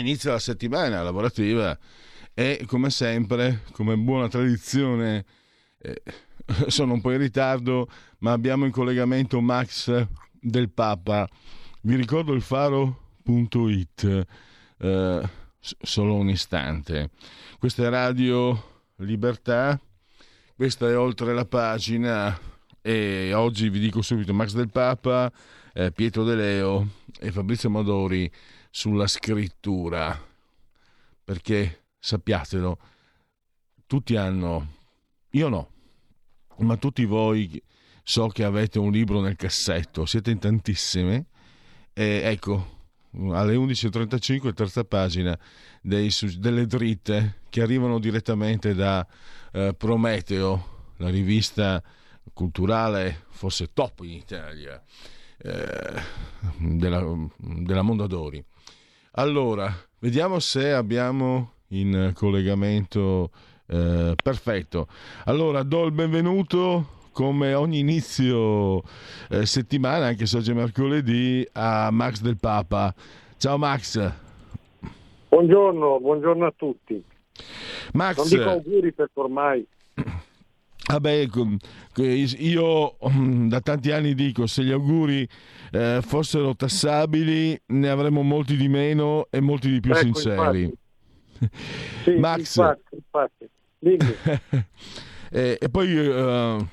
Ma inizia la settimana lavorativa e come sempre, come buona tradizione, eh, sono un po' in ritardo, ma abbiamo in collegamento Max del Papa. Vi ricordo il faro.it, eh, solo un istante. Questa è Radio Libertà, questa è oltre la pagina e oggi vi dico subito Max del Papa eh, Pietro De Leo e Fabrizio Modori sulla scrittura, perché sappiatelo, tutti hanno, io no, ma tutti voi so che avete un libro nel cassetto, siete in tantissime, e ecco, alle 11.35 terza pagina dei, delle dritte che arrivano direttamente da eh, Prometeo, la rivista culturale forse top in Italia eh, della, della Mondadori. Allora, vediamo se abbiamo in collegamento eh, perfetto. Allora, do il benvenuto come ogni inizio eh, settimana, anche se oggi è mercoledì, a Max del Papa. Ciao Max. Buongiorno, buongiorno a tutti. Max, non dico auguri perché ormai Vabbè, io mm, da tanti anni dico, se gli auguri eh, fossero tassabili ne avremmo molti di meno e molti di più ecco, sinceri. Sì, Max, infatti, infatti. e, e, poi uh,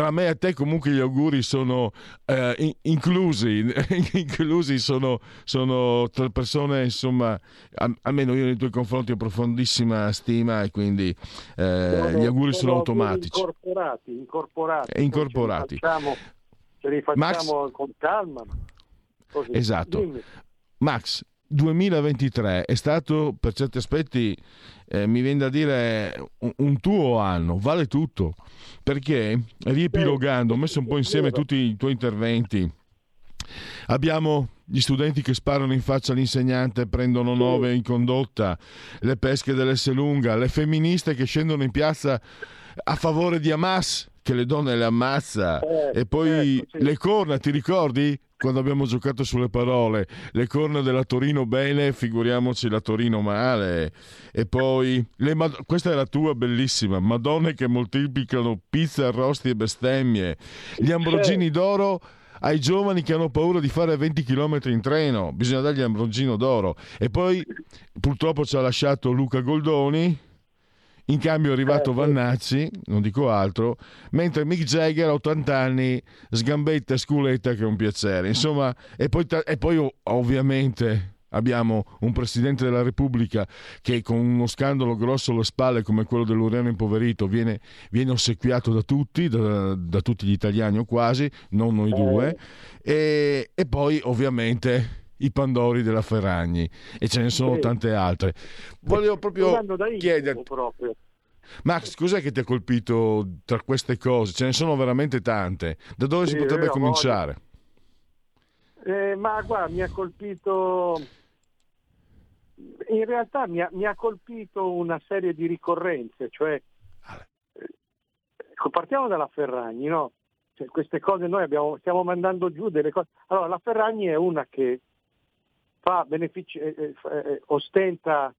tra me e te comunque gli auguri sono eh, in, inclusi, inclusi sono, sono tra persone, insomma, almeno io nei tuoi confronti ho profondissima stima e quindi eh, sono, gli auguri sono, sono automatici. Incorporati, incorporati. incorporati. Ce li facciamo, ce li facciamo Max, con calma. Così. Esatto. Dimmi. Max, 2023 è stato per certi aspetti, eh, mi viene da dire, un, un, tuo anno, vale tutto, perché? Riepilogando, ho messo un po' insieme tutti i tuoi interventi, abbiamo gli studenti che sparano in faccia all'insegnante, prendono nove in condotta, le pesche dell'S lunga, le femministe che scendono in piazza a favore di Hamas, che le donne le ammazza, eh, e poi ecco, sì. le corna, ti ricordi? quando abbiamo giocato sulle parole, le corna della Torino bene, figuriamoci la Torino male. E poi, Mad- questa è la tua bellissima, Madonne che moltiplicano pizza, arrosti e bestemmie. Gli ambrogini d'oro ai giovani che hanno paura di fare 20 km in treno, bisogna dargli l'ambrogino d'oro. E poi purtroppo ci ha lasciato Luca Goldoni, in cambio è arrivato eh, Vannacci, non dico altro, mentre Mick Jagger a 80 anni sgambetta e sculetta che è un piacere. Insomma, e poi, e poi ovviamente abbiamo un Presidente della Repubblica che con uno scandalo grosso alle spalle come quello dell'Uriano impoverito viene, viene ossequiato da tutti, da, da, tutti gli italiani o quasi, non noi due, eh. e, e poi ovviamente i Pandori della Ferragni e ce ne sono tante altre. Volevo proprio chiederti... Proprio. Max, cos'è che ti ha colpito tra queste cose? Ce ne sono veramente tante. Da dove sì, si potrebbe cominciare? Eh, ma guarda, mi ha colpito... In realtà mi ha, mi ha colpito una serie di ricorrenze, cioè... Eh, partiamo dalla Ferragni, no? Cioè, queste cose noi abbiamo, stiamo mandando giù delle cose. Allora, la Ferragni è una che fa benefici, eh, eh, eh, ostenta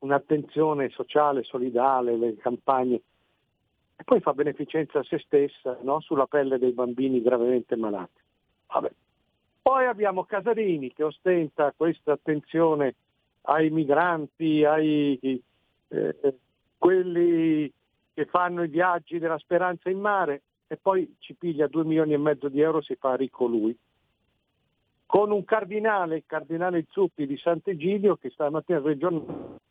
un'attenzione sociale, solidale, le campagne, e poi fa beneficenza a se stessa no? sulla pelle dei bambini gravemente malati. Vabbè. Poi abbiamo Casarini che ostenta questa attenzione ai migranti, ai eh, quelli che fanno i viaggi della speranza in mare e poi ci piglia due milioni e mezzo di euro, si fa ricco lui con un cardinale, il cardinale Zuppi di Sant'Egidio, che stamattina sul giornale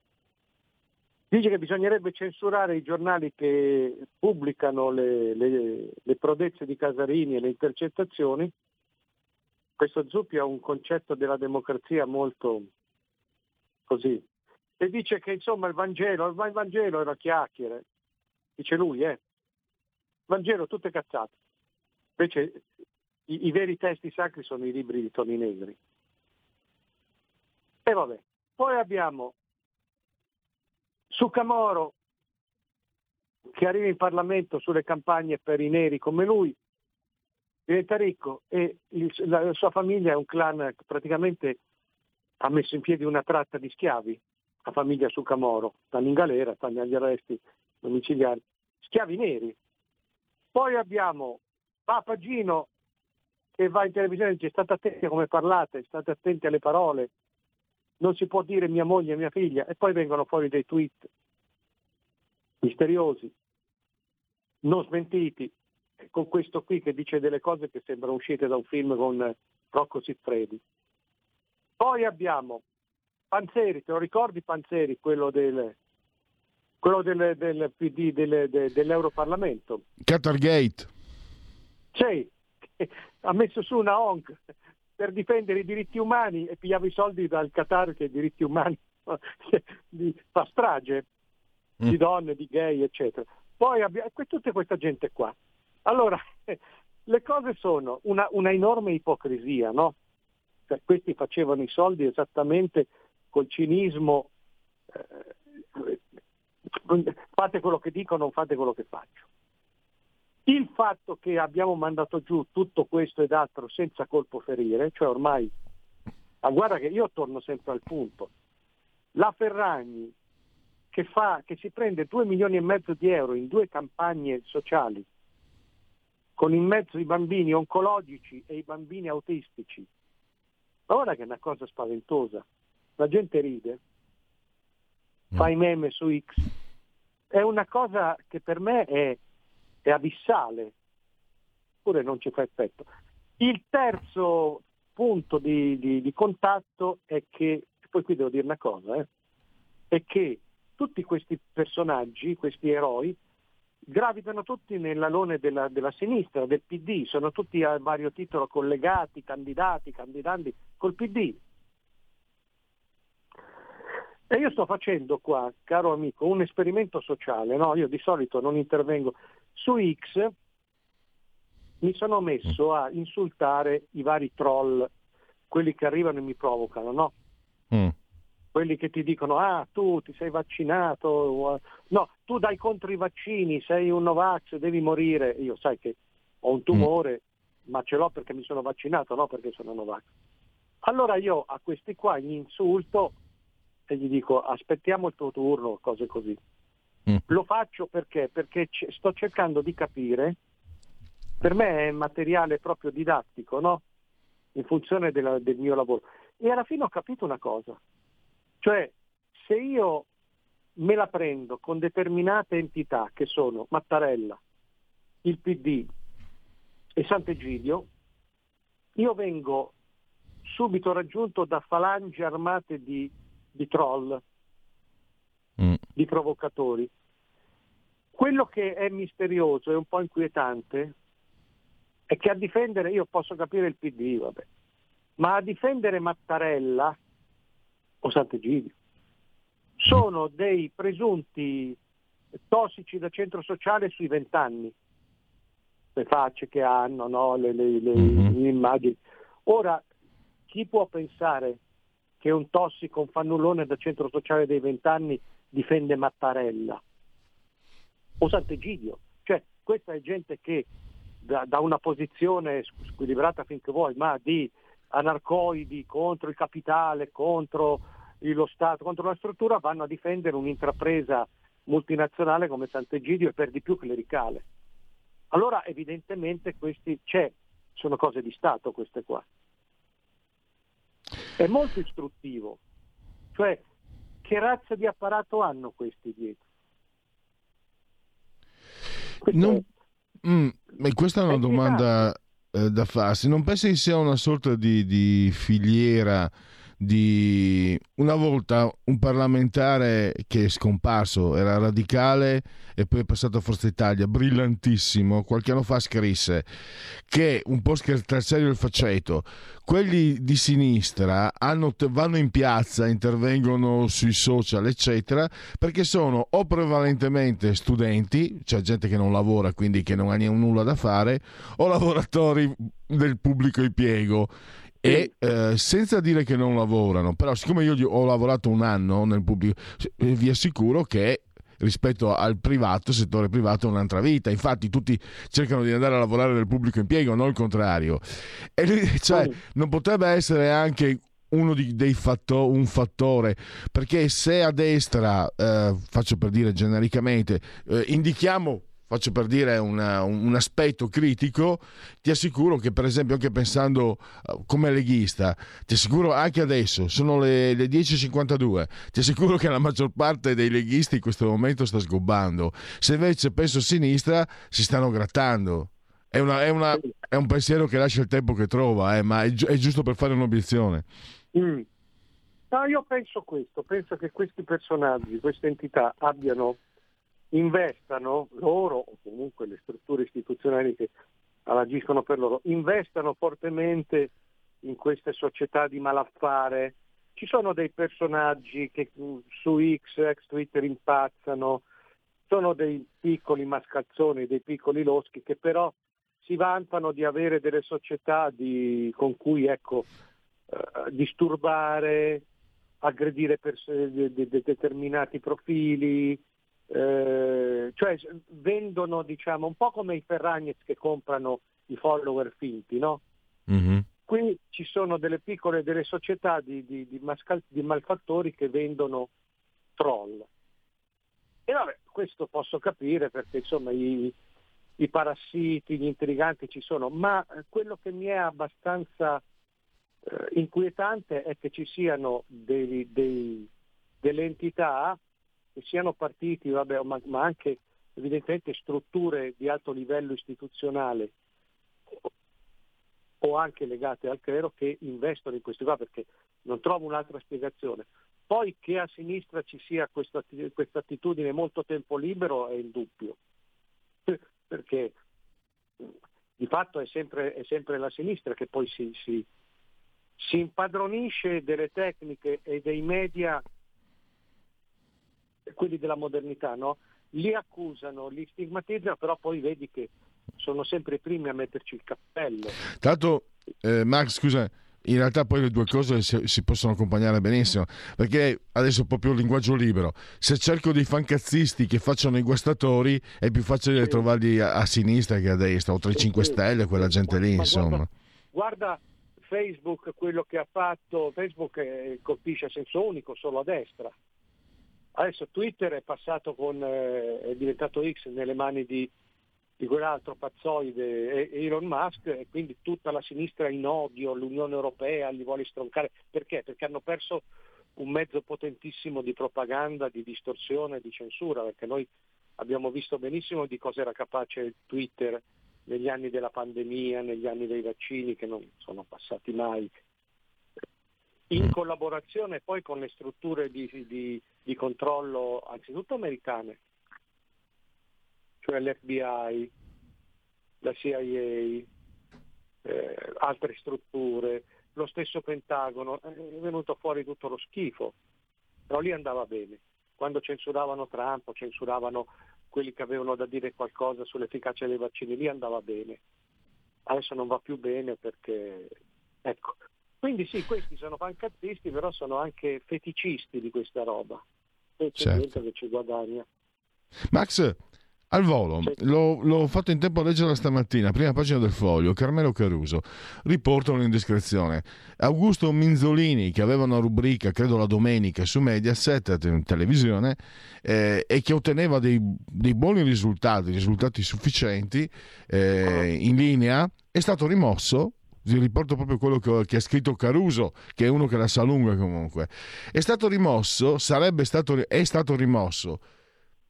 dice che bisognerebbe censurare i giornali che pubblicano le, le, le prodezze di Casarini e le intercettazioni questo Zuppi ha un concetto della democrazia molto così. E dice che insomma il Vangelo, il Vangelo era chiacchiere, dice lui, eh. Vangelo tutte cazzate. Invece i, i veri testi sacri sono i libri di Toni Negri. E vabbè, poi abbiamo Sucamoro che arriva in Parlamento sulle campagne per i neri come lui, diventa ricco e il, la, sua famiglia è un clan che praticamente ha messo in piedi una tratta di schiavi, la famiglia Sucamoro, stanno in galera, stanno agli arresti domiciliari, schiavi neri. Poi abbiamo Papagino che va in televisione e dice state attenti a come parlate, state attenti alle parole, non si può dire mia moglie e mia figlia, e poi vengono fuori dei tweet misteriosi, non smentiti, con questo qui che dice delle cose che sembrano uscite da un film con Rocco Siffredi. Poi abbiamo Panzeri, te lo ricordi Panzeri, quello del, quello del, del PD, del, del, dell'Europarlamento? Qatargate. Sì, ha messo su una ONG per difendere i diritti umani e pigliava i soldi dal Qatar che i diritti umani fa strage mm. di donne, di gay, eccetera. Poi abbiamo tutta questa gente qua. Allora, le cose sono una, una enorme ipocrisia, no? Cioè, questi facevano i soldi esattamente col cinismo, eh, fate quello che dico, non fate quello che faccio. Il fatto che abbiamo mandato giù tutto questo ed altro senza colpo ferire, cioè ormai, ma guarda che io torno sempre al punto, la Ferragni che, fa, che si prende 2 milioni e mezzo di euro in due campagne sociali, con in mezzo i bambini oncologici e i bambini autistici, ma guarda che è una cosa spaventosa, la gente ride, fa i meme su X, è una cosa che per me è è abissale, oppure non ci fa effetto. Il terzo punto di, di, di contatto è che, poi qui devo dire una cosa, eh, è che tutti questi personaggi, questi eroi, gravitano tutti nell'alone della, della, sinistra, del PD, sono tutti a vario titolo collegati, candidati, candidanti col PD. E io sto facendo qua, caro amico, un esperimento sociale, no? Io di solito non intervengo, su X mi sono messo a insultare i vari troll, quelli che arrivano e mi provocano, no? Mm. Quelli che ti dicono, ah, tu ti sei vaccinato, no, tu dai contro i vaccini, sei un Novax, devi morire. Io sai che ho un tumore, mm. ma ce l'ho perché mi sono vaccinato, no perché sono Novax. Allora io a questi qua gli insulto e gli dico aspettiamo il tuo turno, cose così. Mm. Lo faccio perché? Perché c- sto cercando di capire, per me è materiale proprio didattico, no? In funzione della, del mio lavoro. E alla fine ho capito una cosa, cioè se io me la prendo con determinate entità che sono Mattarella, il PD e Sant'Egidio, io vengo subito raggiunto da falangi armate di, di troll, mm. di provocatori. Quello che è misterioso e un po' inquietante è che a difendere, io posso capire il PD, vabbè, ma a difendere Mattarella o Sant'Egidio sono dei presunti tossici da centro sociale sui vent'anni, le facce che hanno, no? le, le, le, mm-hmm. le immagini. Ora, chi può pensare che un tossico, un fannullone da centro sociale dei vent'anni difende Mattarella o Sant'Egidio. Cioè, questa è gente che da, da una posizione squilibrata finché vuoi, ma di anarcoidi contro il capitale, contro lo Stato, contro la struttura, vanno a difendere un'intrapresa multinazionale come Sant'Egidio e per di più clericale. Allora evidentemente questi c'è, sono cose di Stato queste qua. È molto istruttivo, cioè che razza di apparato hanno questi dietro? Non... È... Mm, questa è una è domanda eh, da farsi. Non pensi che sia una sorta di, di filiera di una volta un parlamentare che è scomparso, era radicale e poi è passato a Forza Italia, brillantissimo, qualche anno fa scrisse che un po' scherzare il faceto, quelli di sinistra hanno, vanno in piazza, intervengono sui social, eccetera, perché sono o prevalentemente studenti, cioè gente che non lavora, quindi che non ha nulla da fare, o lavoratori del pubblico impiego e eh, senza dire che non lavorano, però siccome io ho lavorato un anno nel pubblico, eh, vi assicuro che rispetto al privato, il settore privato è un'altra vita. Infatti tutti cercano di andare a lavorare nel pubblico impiego, non il contrario. E, cioè, non potrebbe essere anche uno di, dei fatto, un fattore perché se a destra, eh, faccio per dire genericamente, eh, indichiamo faccio per dire una, un aspetto critico, ti assicuro che per esempio anche pensando uh, come leghista, ti assicuro anche adesso, sono le, le 10.52, ti assicuro che la maggior parte dei leghisti in questo momento sta sgobbando, se invece penso a sinistra si stanno grattando. È, una, è, una, è un pensiero che lascia il tempo che trova, eh, ma è, gi- è, giusto per fare un'obiezione. Mm. No, io penso questo, penso che questi personaggi, queste entità abbiano investano loro o comunque le strutture istituzionali che agiscono per loro, investano fortemente in queste società di malaffare. Ci sono dei personaggi che su X, ex Twitter impazzano, sono dei piccoli mascalzoni, dei piccoli loschi che però si vantano di avere delle società di, con cui ecco, eh, disturbare, aggredire pers- de- de- determinati profili, eh, cioè vendono diciamo un po' come i Ferragnez che comprano i follower finti, no? Mm-hmm. Qui ci sono delle piccole delle società di, di, di, mascal- di malfattori che vendono troll. E vabbè, questo posso capire perché insomma i, i parassiti, gli intriganti ci sono, ma quello che mi è abbastanza eh, inquietante è che ci siano dei, dei, delle entità che siano partiti, vabbè, ma, ma anche evidentemente strutture di alto livello istituzionale o anche legate al clero che investono in questi qua perché non trovo un'altra spiegazione. Poi che a sinistra ci sia questa, attitudine molto tempo libero è indubbio, perché di fatto è sempre, è sempre la sinistra che poi si, si, si impadronisce delle tecniche e dei media quelli della modernità, no? li accusano, li stigmatizzano, però poi vedi che sono sempre i primi a metterci il cappello. Tanto, eh, Max, scusa, in realtà poi le due cose si, si, possono accompagnare benissimo, perché adesso proprio il linguaggio libero, se cerco dei fancazzisti che facciano i guastatori è più facile sì. trovarli a, a, sinistra che a destra, o tra i 5 Stelle, quella gente lì, insomma. Guarda, guarda, Facebook, quello che ha fatto, Facebook eh, colpisce a senso unico solo a destra. Adesso Twitter è passato con, eh, è diventato X nelle mani di, di quell'altro pazzoide Elon Musk e quindi tutta la sinistra in odio, l'Unione Europea li vuole stroncare. Perché? Perché hanno perso un mezzo potentissimo di propaganda, di distorsione, di censura, perché noi abbiamo visto benissimo di cosa era capace Twitter negli anni della pandemia, negli anni dei vaccini che non sono passati mai, in collaborazione poi con le strutture di, di, di controllo anzitutto americane, cioè l'FBI, la CIA, eh, altre strutture, lo stesso Pentagono, è venuto fuori tutto lo schifo, però lì andava bene. Quando censuravano Trump censuravano quelli che avevano da dire qualcosa sull'efficacia dei vaccini, lì andava bene. Adesso non va più bene perché, ecco, quindi sì, questi sono fancazzisti, però sono anche feticisti di questa roba. E c'è certo. gente che ci guadagna. Max, al volo, l'ho, l'ho, fatto in tempo a leggere stamattina, prima pagina del foglio, Carmelo Caruso, riporta un'indiscrezione. Augusto Minzolini, che aveva una rubrica, credo la domenica, su Mediaset, in televisione, eh, e che otteneva dei, dei, buoni risultati, risultati sufficienti, eh, in linea, è stato rimosso riporto proprio quello che, che, ha scritto Caruso, che è uno che la sa lunga comunque. È stato rimosso, sarebbe stato, è stato rimosso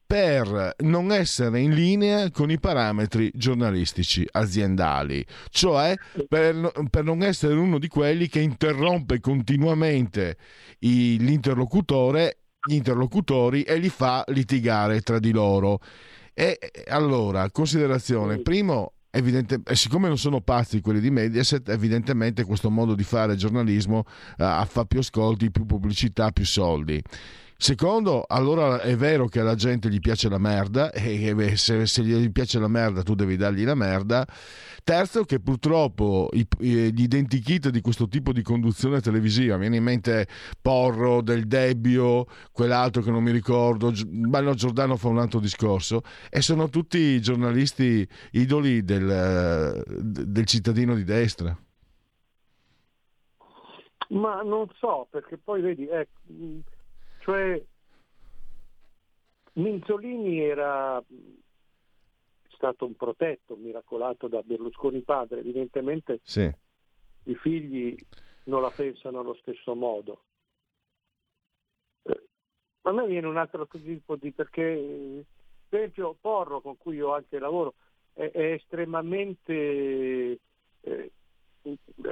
per non essere in linea con i parametri giornalistici aziendali, cioè per, per non essere uno di quelli che interrompe continuamente i, l'interlocutore, gli interlocutori e li fa litigare tra di loro. E allora, considerazione, primo, Evidente, siccome non sono pazzi quelli di Mediaset, evidentemente questo modo di fare giornalismo uh, fa più ascolti, più pubblicità, più soldi. Secondo, allora è vero che alla gente gli piace la merda e se, se gli piace la merda tu devi dargli la merda. Terzo, che purtroppo i, gli identikit di questo tipo di conduzione televisiva, viene in mente Porro, Del Debbio, quell'altro che non mi ricordo, ma no, Giordano fa un altro discorso, e sono tutti giornalisti idoli del, del cittadino di destra. Ma non so, perché poi vedi, eh, cioè, Minzolini era stato un protetto miracolato da Berlusconi padre, evidentemente sì. i figli non la pensano allo stesso modo. Eh, a me viene un altro tipo di perché per esempio Porro con cui io anche lavoro è, è estremamente eh,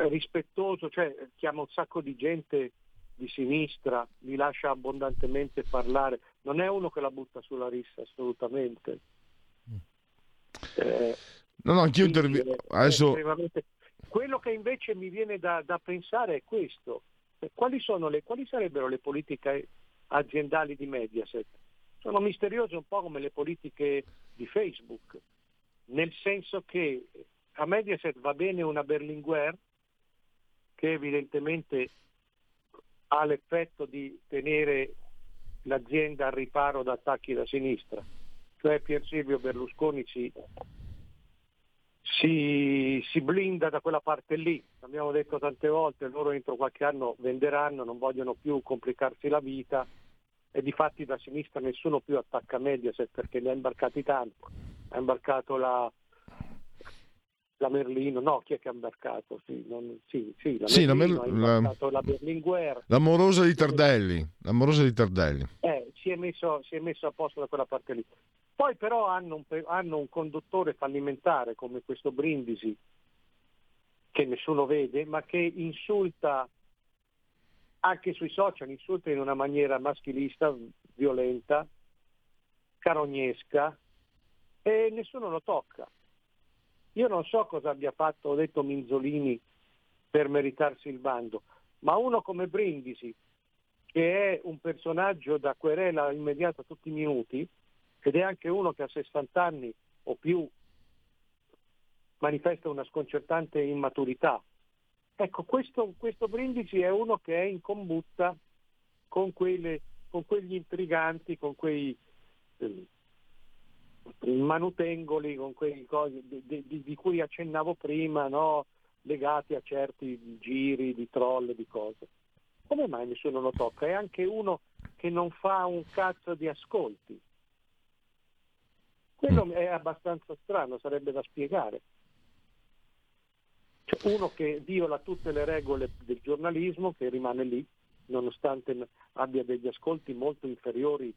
rispettoso, cioè chiama un sacco di gente di sinistra, li lascia abbondantemente parlare, non è uno che la butta sulla rissa assolutamente. Eh, no, no, anch'io intervi- adesso... Quello che invece mi viene da, da pensare è questo. Quali, le, quali, sarebbero le politiche aziendali di Mediaset? Sono misteriose un po' come le politiche di Facebook, nel senso che a Mediaset va bene una Berlinguer che evidentemente ha l'effetto di tenere l'azienda al riparo da attacchi da sinistra, cioè Pier Silvio Berlusconi si, si, si, blinda da quella parte lì. Abbiamo detto tante volte, loro entro qualche anno venderanno, non vogliono più complicarsi la vita e di fatti da sinistra nessuno più attacca Mediaset perché ne ha imbarcati tanti. Ha imbarcato la, la Merlino, no, chi è che ha imbarcato? Sì, non, sì, sì, la sì, Merlino, la, Mer- la, la Berlinguer. L'amorosa di Tardelli, l'amorosa di Tardelli. Eh, si, è messo, si è messo a posto da quella parte lì. Poi però hanno un, hanno un conduttore fallimentare come questo Brindisi, che nessuno vede, ma che insulta anche sui social, insulta in una maniera maschilista, violenta, carognesca, e nessuno lo tocca. Io non so cosa abbia fatto, ho detto Minzolini, per meritarsi il bando, ma uno come Brindisi, che è un personaggio da querela immediata tutti i minuti, ed è anche uno che a 60 anni o più manifesta una sconcertante immaturità. Ecco, questo, questo Brindisi è uno che è in combutta con, quelle, con quegli intriganti, con quei eh, manutengoli con quei cose di, di, di cui accennavo prima, no? legati a certi giri di troll, di cose. Come mai nessuno lo tocca? È anche uno che non fa un cazzo di ascolti. Quello mm. è abbastanza strano, sarebbe da spiegare. Cioè, uno che viola tutte le regole del giornalismo, che rimane lì, nonostante abbia degli ascolti molto inferiori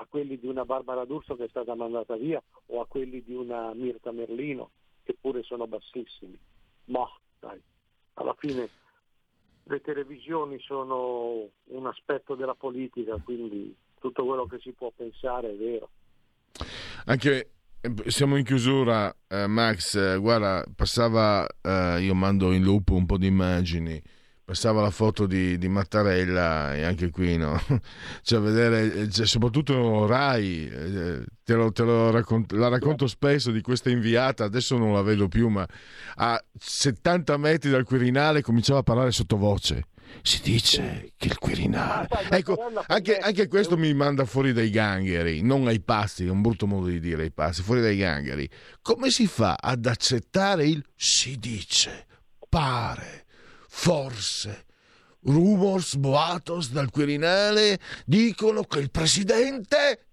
a quelli di una Barbara D'Urso che è stata mandata via o a quelli di una Mirta Merlino che pure sono bassissimi. Ma dai, alla fine le televisioni sono un aspetto della politica, quindi tutto quello che si può pensare è vero. Anche eh, siamo in chiusura, eh, Max, eh, guarda, passava, eh, io mando in loop un po' di immagini passava la foto di, di, Mattarella e anche qui no? cioè vedere cioè, soprattutto Rai eh, te, lo, te lo raccont- la racconto spesso di questa inviata adesso non la vedo più ma a 70 metri dal Quirinale cominciava a parlare sottovoce. Si dice che il Quirinale. Ecco anche, anche questo mi manda fuori dai gangheri non ai pazzi è un brutto modo di dire ai pazzi fuori dai gangheri. Come si fa ad accettare il si dice pare Forse. Rumors, boatos dal Quirinale dicono che il presidente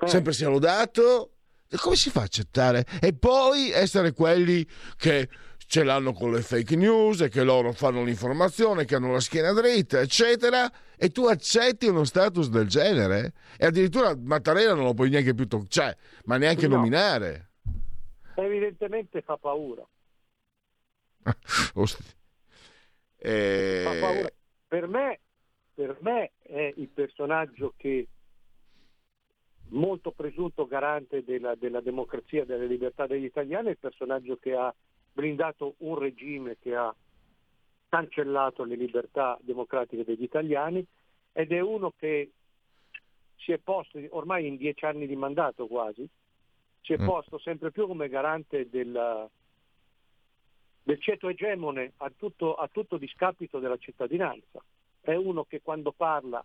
eh. sempre sia lodato. Come si fa a accettare? E poi essere quelli che ce l'hanno con le fake news e che loro fanno l'informazione, che hanno la schiena dritta, eccetera, e tu accetti uno status del genere? E addirittura Mattarella non lo puoi neanche più toccare, cioè, ma neanche no. nominare. Evidentemente fa paura. e... Paura. Per me, per me è il personaggio che molto presunto garante della, della democrazia e delle libertà degli italiani, è il personaggio che ha blindato un regime che ha cancellato le libertà democratiche degli italiani ed è uno che si è posto, ormai in dieci anni di mandato quasi, si è mm. posto sempre più come garante del, del ceto egemone a tutto, a tutto discapito della cittadinanza. È uno che quando parla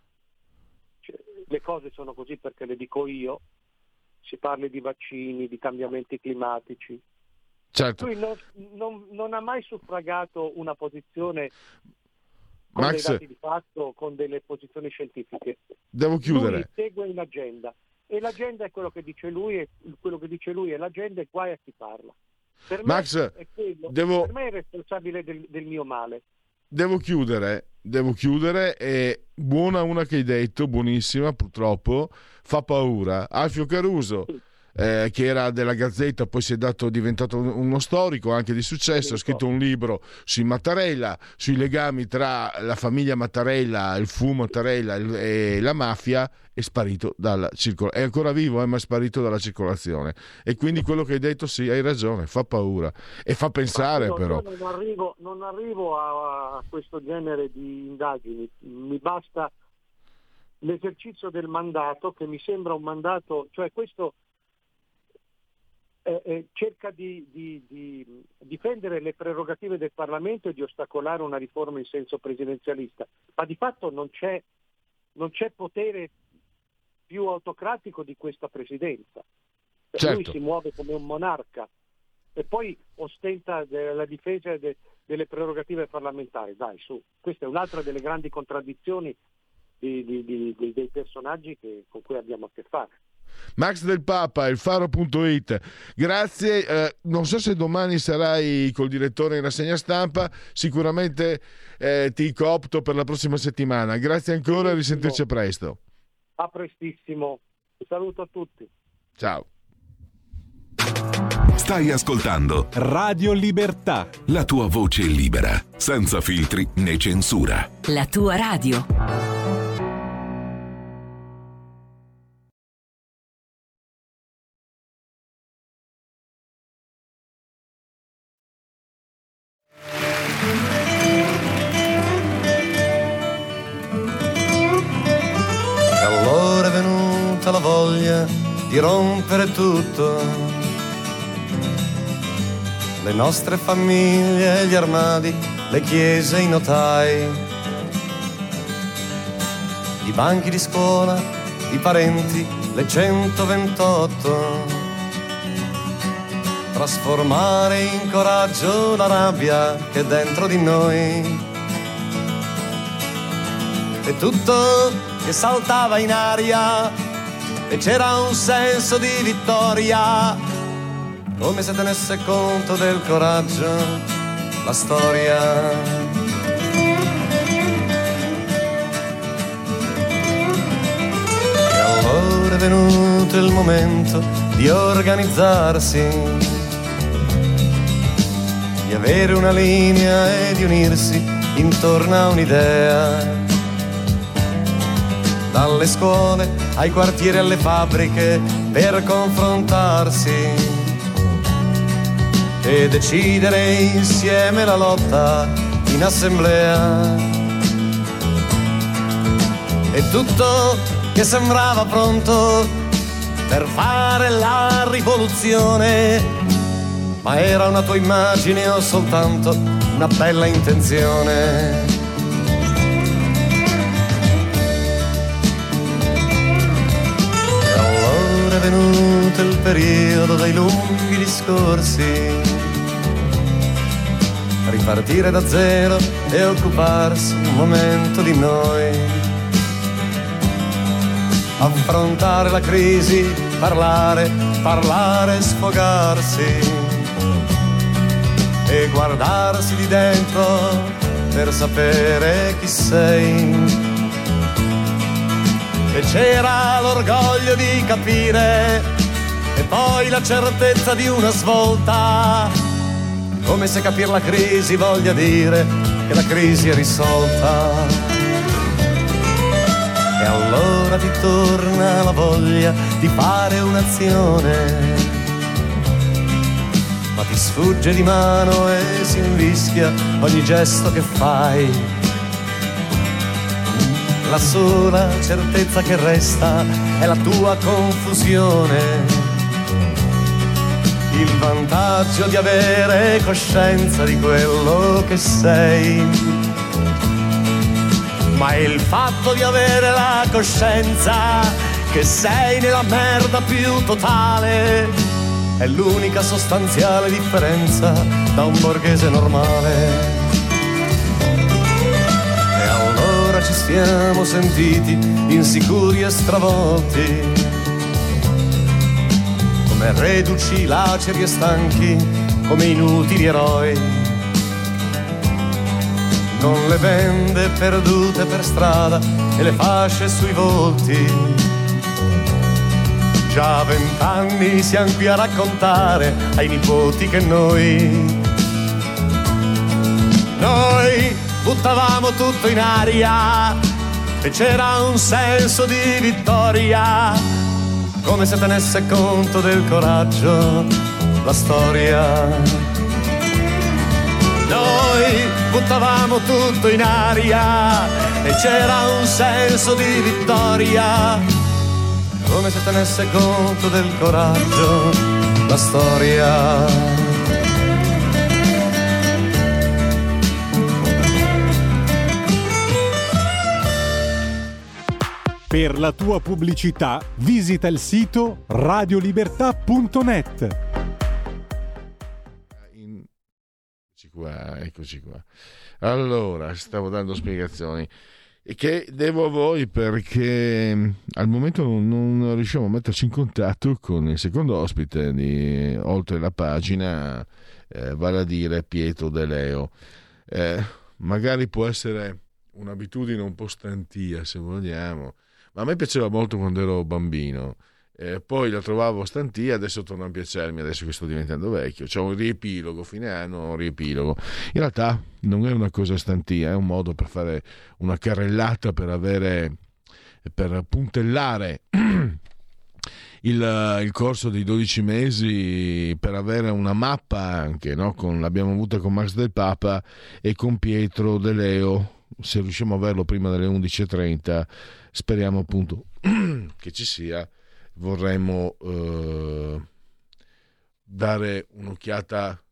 cioè, le cose sono così perché le dico io, si parli di vaccini, di cambiamenti climatici, Certo. Lui non, non, non, ha mai suffragato una posizione con Max, dei dati di fatto, con delle posizioni scientifiche. Devo chiudere. Lui segue un'agenda e l'agenda è quello che dice lui e quello che dice lui è l'agenda e guai a chi parla. Per Max, devo... per me è responsabile del, del mio male. Devo chiudere, devo chiudere e buona una che hai detto, buonissima purtroppo, fa paura. Alfio Caruso, sì eh, che era della Gazzetta, poi si è dato, diventato uno storico anche di successo, ha scritto un libro sui Mattarella, sui legami tra la famiglia Mattarella, il fu Mattarella e la mafia, è sparito dalla circolazione. È ancora vivo, eh, ma è sparito dalla circolazione. E quindi quello che hai detto, sì, hai ragione, fa paura e fa pensare no, però. Non arrivo, non arrivo a, a questo genere di indagini, mi basta l'esercizio del mandato che mi sembra un mandato, cioè questo eh, eh, cerca di, di, di, difendere le prerogative del Parlamento e di ostacolare una riforma in senso presidenzialista, ma di fatto non c'è, non c'è potere più autocratico di questa presidenza. Certo. Lui si muove come un monarca e poi ostenta la difesa de, delle prerogative parlamentari. Dai, su, questa è un'altra delle grandi contraddizioni di, di, dei personaggi che, con cui abbiamo a che fare. Max del Papa, il faro.it. Grazie. Eh, non so se domani sarai col direttore in rassegna stampa, sicuramente eh, ti coopto per la prossima settimana. Grazie ancora e risentirci presto. A prestissimo. Un saluto a tutti. Ciao. Stai ascoltando Radio Libertà. La tua voce libera, senza filtri né censura. La tua radio. Di rompere tutto. Le nostre famiglie, gli armadi, le chiese, i notai, i banchi di scuola, i parenti, le 128. Trasformare in coraggio la rabbia che è dentro di noi. E tutto che saltava in aria e c'era un senso di vittoria, come se tenesse conto del coraggio la storia. E allora è venuto il momento di organizzarsi, di avere una linea e di unirsi intorno a un'idea dalle scuole ai quartieri alle fabbriche per confrontarsi e decidere insieme la lotta in assemblea. E tutto che sembrava pronto per fare la rivoluzione, ma era una tua immagine o soltanto una bella intenzione. Venuto il periodo dei lunghi discorsi. Ripartire da zero e occuparsi un momento di noi. Affrontare la crisi, parlare, parlare, sfogarsi. e guardarsi di dentro per sapere chi sei. E c'era l'orgoglio di capire e poi la certezza di una svolta, come se capire la crisi voglia dire che la crisi è risolta. E allora ti torna la voglia di fare un'azione ma ti sfugge di mano e si invischia ogni gesto che fai. La sola certezza che resta è la tua confusione. Il vantaggio di avere coscienza di quello che sei. Ma il fatto di avere la coscienza che sei nella merda più totale è l'unica sostanziale differenza da un borghese normale. Siamo sentiti insicuri e stravolti, come reduci, laceri e stanchi, come inutili eroi. Con le bende perdute per strada e le fasce sui volti Già vent'anni siamo qui a raccontare ai nipoti che noi, noi buttavamo tutto in aria e c'era un senso di vittoria, come se tenesse conto del coraggio la storia. Noi buttavamo tutto in aria e c'era un senso di vittoria come se tenesse conto del coraggio la storia. Per la tua pubblicità visita il sito radiolibertà.net. Eccoci qua, eccoci qua. Allora, stavo dando spiegazioni che devo a voi perché mm, al momento non riusciamo a metterci in contatto con il secondo ospite di oltre la pagina, eh, vale a dire Pietro De Leo. Eh, magari può essere un'abitudine un po' stantia se vogliamo, a me piaceva molto quando ero bambino eh, poi la trovavo stantia, adesso torna a piacermi, adesso che sto diventando vecchio. C'è un riepilogo, fine anno, un riepilogo. In realtà non è una cosa stantia, è un modo per fare una carrellata, per avere, per puntellare il, il, corso dei 12 mesi per avere una mappa anche, no? con, l'abbiamo avuta con Max del Papa e con Pietro De Leo, se riusciamo a averlo prima delle 11.30 speriamo appunto che ci sia vorremmo eh, dare un'occhiata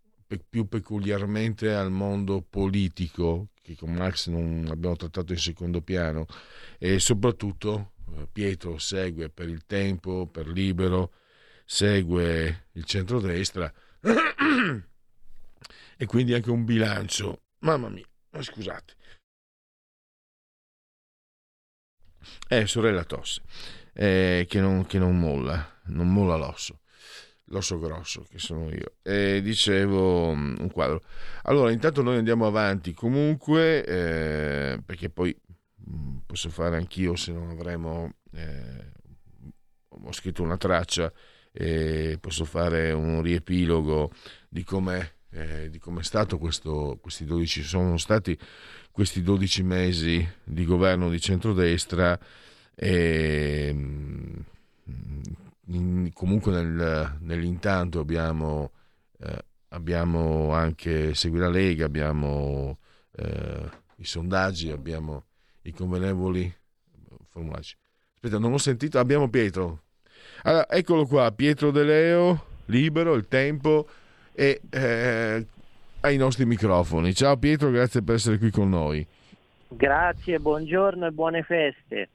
più peculiarmente al mondo politico, che con Max non abbiamo trattato in secondo piano, e soprattutto eh, Pietro segue per il tempo, per libero, segue il centrodestra e quindi anche un bilancio. Mamma mia, scusate. Eh, sorella tosse eh, che, non, che, non, molla, non molla l'osso, l'osso grosso che sono io. E dicevo mm, un quadro. Allora, intanto noi andiamo avanti comunque, eh, perché poi mm, posso fare anch'io se non avremo... Eh, ho scritto una traccia e posso fare un riepilogo di come eh, di come è stato questo, questi 12 sono stati questi 12 mesi di governo di centrodestra e, mm, comunque nel, nell'intanto abbiamo, eh, abbiamo anche Segui la Lega, abbiamo eh, i sondaggi, abbiamo i convenevoli formulari. Aspetta, non ho sentito, abbiamo Pietro. Allora, eccolo qua, Pietro De Leo, libero, il tempo e eh, ai nostri microfoni. Ciao Pietro, grazie per essere qui con noi. Grazie, buongiorno e buone feste.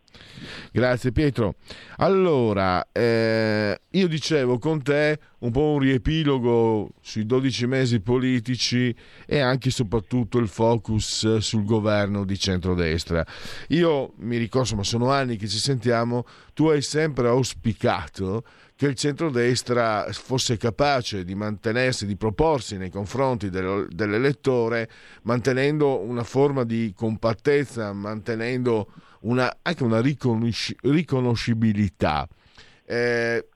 Grazie Pietro. Allora, eh, io dicevo con te un po' un riepilogo sui 12 mesi politici e anche e soprattutto il focus sul governo di centrodestra. Io mi ricordo, ma sono anni che ci sentiamo, tu hai sempre auspicato che il centrodestra fosse capace di mantenersi, di proporsi nei confronti del, dell'elettore, mantenendo una forma di compattezza, mantenendo una, anche una riconosci- riconoscibilità. Eh,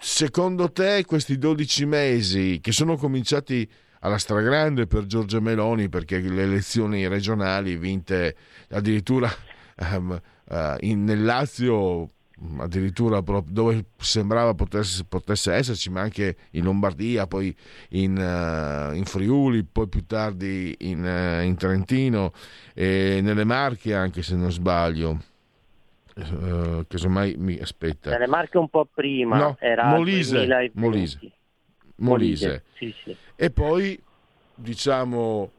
secondo te questi 12 mesi che sono cominciati alla stragrande per Giorgia Meloni perché le elezioni regionali vinte addirittura um, uh, in, nel Lazio addirittura dove sembrava potesse, potesse, esserci, ma anche in Lombardia, poi in, uh, in Friuli, poi più tardi in, uh, in, Trentino e nelle Marche anche se non sbaglio. Uh, casomai mi aspetta. Nelle Marche un po' prima, no, era Molise, Molise. Molise. Molise. Sì, sì. E poi diciamo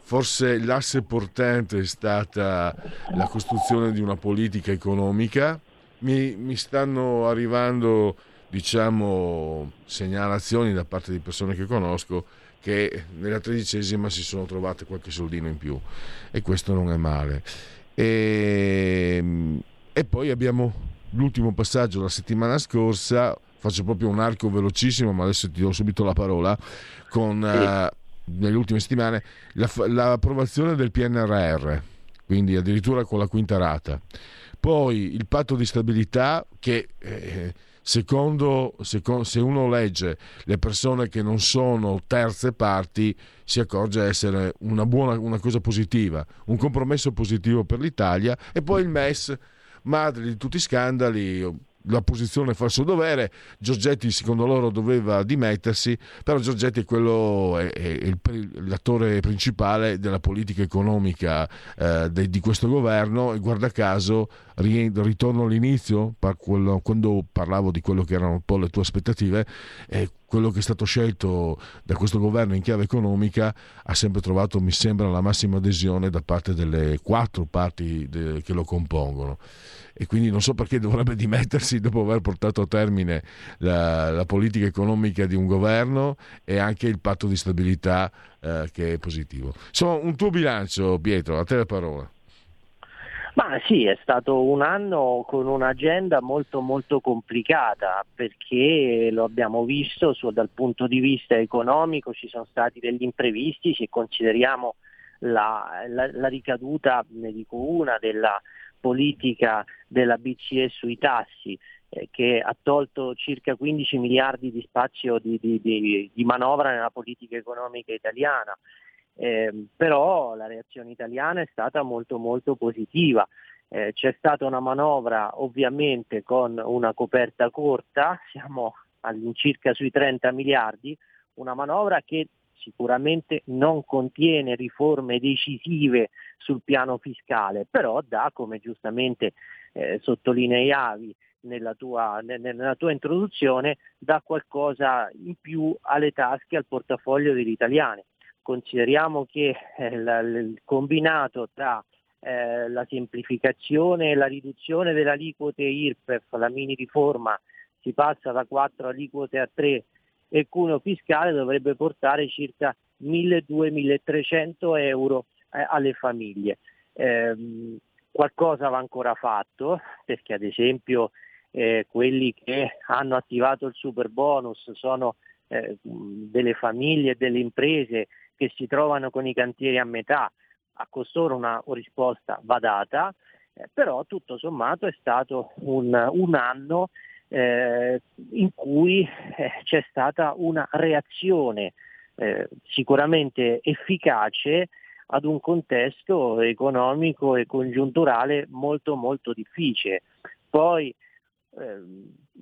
forse l'asse portante è stata la costruzione di una politica economica mi, mi stanno arrivando diciamo segnalazioni da parte di persone che conosco che nella tredicesima si sono trovate qualche soldino in più e questo non è male. E, e poi abbiamo l'ultimo passaggio. La settimana scorsa faccio proprio un arco velocissimo ma adesso ti do subito la parola con uh, nelle ultime settimane la, l'approvazione del PNRR quindi addirittura con la quinta rata poi il patto di stabilità che eh, secondo, secondo, se uno legge le persone che non sono terze parti si accorge essere una buona una cosa positiva, un compromesso positivo per l'Italia e poi il MES madre di tutti i scandali la posizione fa il suo dovere, Giorgetti secondo loro doveva dimettersi, però Giorgetti è, quello, è, è il, l'attore principale della politica economica eh, de, di questo governo. E guarda caso ritorno all'inizio quando parlavo di quello che erano un po' le tue aspettative eh, quello che è stato scelto da questo governo in chiave economica ha sempre trovato, mi sembra, la massima adesione da parte delle quattro parti de, che lo compongono e quindi non so perché dovrebbe dimettersi dopo aver portato a termine la, la politica economica di un governo e anche il patto di stabilità eh, che è positivo. Insomma, un tuo bilancio, Pietro, a te la parola. Ma sì, è stato un anno con un'agenda molto molto complicata perché lo abbiamo visto su, dal punto di vista economico ci sono stati degli imprevisti, se consideriamo la, la, la ricaduta, ne dico una, della politica della BCE sui tassi eh, che ha tolto circa 15 miliardi di spazio di, di, di, di manovra nella politica economica italiana. Eh, però la reazione italiana è stata molto molto positiva. Eh, c'è stata una manovra ovviamente con una coperta corta, siamo all'incirca sui 30 miliardi, una manovra che sicuramente non contiene riforme decisive sul piano fiscale, però dà, come giustamente eh, sottolineavi nella tua, nella tua introduzione, dà qualcosa in più alle tasche, al portafoglio degli italiani. Consideriamo che eh, il combinato tra eh, la semplificazione e la riduzione delle aliquote IRPEF, la mini riforma, si passa da 4 aliquote a 3 e cuneo fiscale dovrebbe portare circa 1.200-1.300 euro eh, alle famiglie. Eh, qualcosa va ancora fatto perché ad esempio eh, quelli che hanno attivato il super bonus sono eh, delle famiglie e delle imprese che si trovano con i cantieri a metà, a costoro una risposta va data, eh, però tutto sommato è stato un, un anno eh, in cui eh, c'è stata una reazione eh, sicuramente efficace ad un contesto economico e congiunturale molto molto difficile. Poi eh,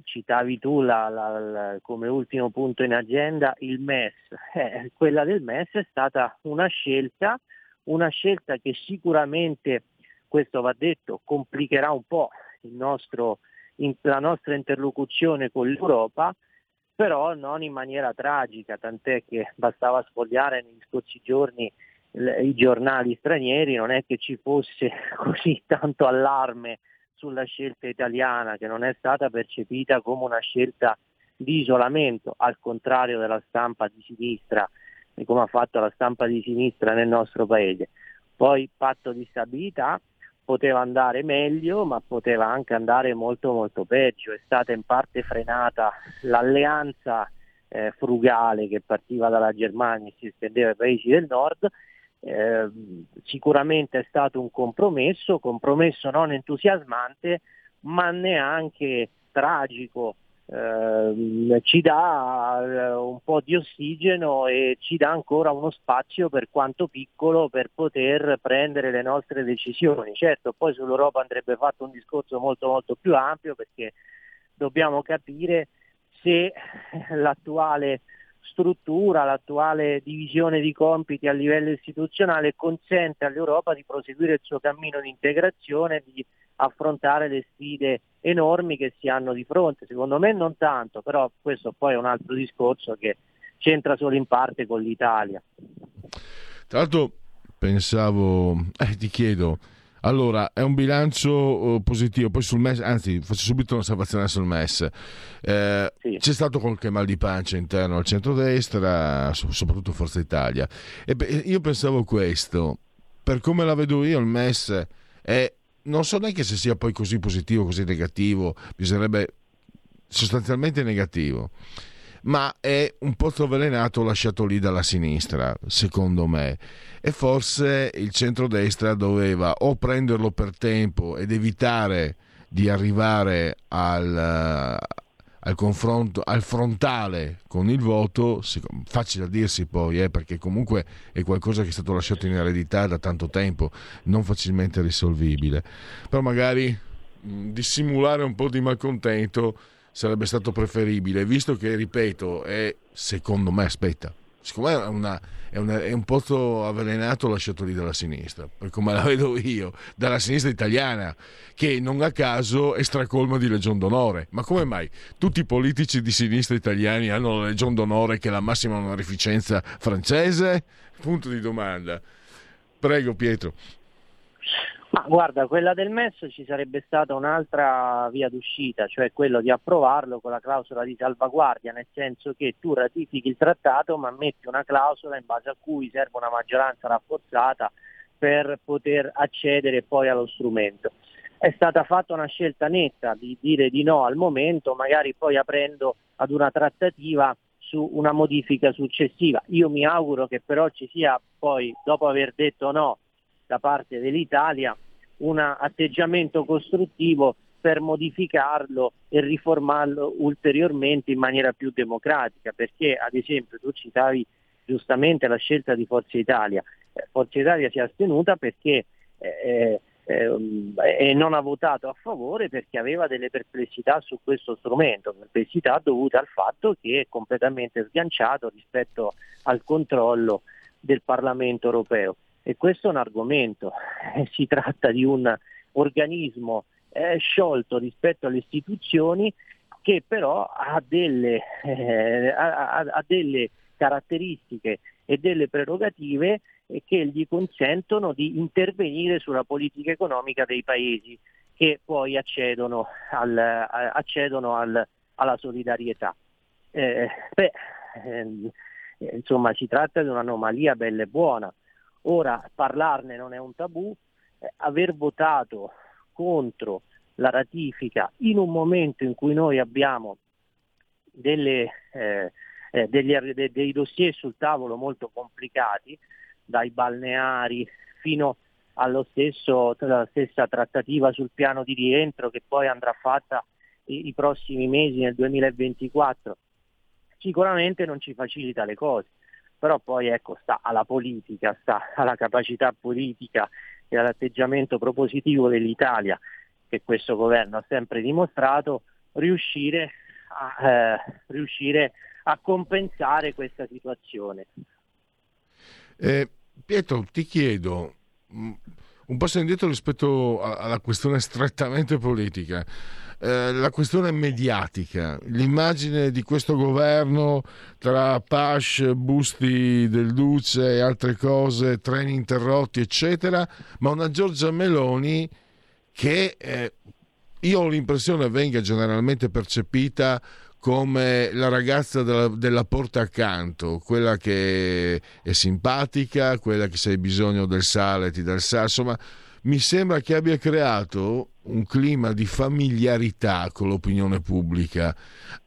citavi tu la, la, la, come ultimo punto in agenda il MES, eh, quella del MES è stata una scelta, una scelta che sicuramente, questo va detto, complicherà un po' nostro in, la nostra interlocuzione con l'Europa, però non in maniera tragica, tant'è che bastava sfogliare negli scorsi giorni i giornali stranieri, non è che ci fosse così tanto allarme sulla scelta italiana che non è stata percepita come una scelta di isolamento, al contrario della stampa di sinistra, e come ha fatto la stampa di sinistra nel nostro paese. Poi patto di stabilità poteva andare meglio, ma poteva anche andare molto molto peggio. È stata in parte frenata l'alleanza eh, frugale che partiva dalla Germania e si estendeva ai paesi del nord. Eh, sicuramente è stato un compromesso, compromesso non entusiasmante, ma neanche tragico eh, ci dà eh, un po' di ossigeno e ci dà ancora uno spazio per quanto piccolo per poter prendere le nostre decisioni. Certo, poi sull'Europa andrebbe fatto un discorso molto molto più ampio perché dobbiamo capire se l'attuale struttura, l'attuale divisione di compiti a livello istituzionale consente all'Europa di proseguire il suo cammino di integrazione, di affrontare le sfide enormi che si hanno di fronte. Secondo me non tanto, però questo poi è un altro discorso che c'entra solo in parte con l'Italia. Tra l'altro pensavo, eh, ti chiedo, allora è un bilancio uh, positivo, poi sul MES, anzi faccio subito un'osservazione sul MES, eh, sì. c'è stato qualche mal di pancia interno al centro-destra, soprattutto Forza Italia, e beh, io pensavo questo, per come la vedo io il MES è non so neanche se sia poi così positivo, così negativo, bisognerebbe sostanzialmente negativo, ma è un pozzo avvelenato lasciato lì dalla sinistra, secondo me, e forse il centrodestra doveva o prenderlo per tempo ed evitare di arrivare al, al confronto, al frontale con il voto, facile a dirsi poi, eh, perché comunque è qualcosa che è stato lasciato in eredità da tanto tempo, non facilmente risolvibile. Però magari dissimulare un po' di malcontento sarebbe stato preferibile, visto che, ripeto, è secondo me, aspetta, secondo me è, una, è, una, è, un pozzo avvelenato lasciato lì dalla sinistra, per come la vedo io, dalla sinistra italiana, che non a caso è stracolma di Legion d'Onore. Ma come mai tutti i politici di sinistra italiani hanno la Legion d'Onore che è la massima onorificenza francese? Punto di domanda. Prego Pietro. Ma guarda, quella del MES ci sarebbe stata un'altra via d'uscita, cioè quello di approvarlo con la clausola di salvaguardia, nel senso che tu ratifichi il trattato ma metti una clausola in base a cui serve una maggioranza rafforzata per poter accedere poi allo strumento. È stata fatta una scelta netta di dire di no al momento, magari poi aprendo ad una trattativa su una modifica successiva. Io mi auguro che però ci sia poi, dopo aver detto no da parte dell'Italia, un atteggiamento costruttivo per modificarlo e riformarlo ulteriormente in maniera più democratica, perché ad esempio tu citavi giustamente la scelta di Forza Italia. Eh, Forza Italia si è astenuta perché eh, eh, e non ha votato a favore perché aveva delle perplessità su questo strumento, perplessità dovute al fatto che è completamente sganciato rispetto al controllo del Parlamento europeo. E questo è un argomento, eh, si tratta di un organismo eh, sciolto rispetto alle istituzioni che però ha delle, eh, ha, ha delle caratteristiche e delle prerogative che gli consentono di intervenire sulla politica economica dei paesi che poi accedono, al, accedono al, alla solidarietà. Eh, beh, eh, insomma, si tratta di un'anomalia bella e buona. Ora parlarne non è un tabù, eh, aver votato contro la ratifica in un momento in cui noi abbiamo delle, eh, eh, degli, de, dei dossier sul tavolo molto complicati, dai balneari fino stesso, alla stessa trattativa sul piano di rientro che poi andrà fatta i, i prossimi mesi nel 2024, sicuramente non ci facilita le cose però poi ecco, sta alla politica, sta alla capacità politica e all'atteggiamento propositivo dell'Italia che questo governo ha sempre dimostrato, riuscire a, eh, riuscire a compensare questa situazione. Eh, Pietro, ti chiedo mm, un passo indietro rispetto alla questione strettamente politica. Eh, la questione mediatica, l'immagine di questo governo tra Pash, busti del Duce e altre cose, treni interrotti, eccetera, ma una Giorgia Meloni che eh, io ho l'impressione venga generalmente percepita come la ragazza della, della, porta accanto, quella che è simpatica, quella che se hai bisogno del sale ti dà il sale, insomma mi sembra che abbia creato un clima di familiarità con l'opinione pubblica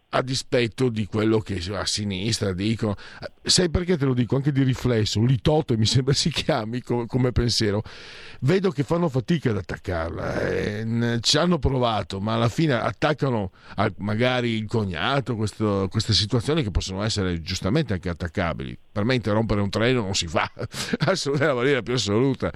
a dispetto di quello che a sinistra dicono. Sai perché te lo dico? Anche di riflesso, Litote mi sembra si chiami come, come pensiero. Vedo che fanno fatica ad attaccarla. Eh, ci hanno provato, ma alla fine attaccano magari il cognato, questo, queste situazioni che possono essere giustamente anche attaccabili. Per me interrompere un treno non si fa, è la maniera più assoluta.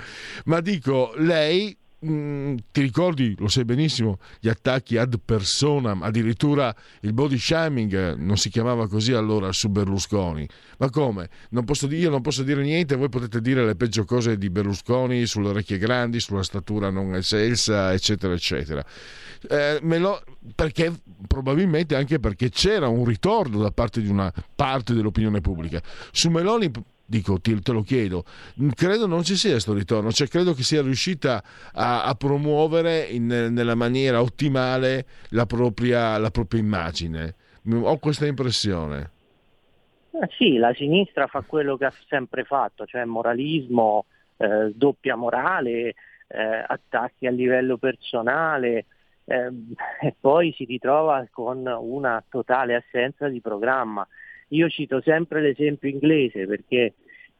Ma dico, lei Mm, ti ricordi, lo sai benissimo, gli attacchi ad personam, addirittura il body shaming, eh, non si chiamava così allora su Berlusconi. Ma come? Non posso, io non posso dire niente, voi potete dire le peggio cose di Berlusconi sulle orecchie grandi, sulla statura non escelsa, eccetera, eccetera. Eh, lo, perché probabilmente anche perché c'era un ritorno da parte di una parte dell'opinione pubblica. Su Meloni dico, te lo chiedo, credo non ci sia questo ritorno, cioè credo che sia riuscita a, a promuovere in, nella maniera ottimale la propria, la propria immagine. Ho questa impressione. Eh sì, la sinistra fa quello che ha sempre fatto, cioè moralismo, eh, doppia morale, eh, attacchi a livello personale eh, e poi si ritrova con una totale assenza di programma. Io cito sempre l'esempio inglese perché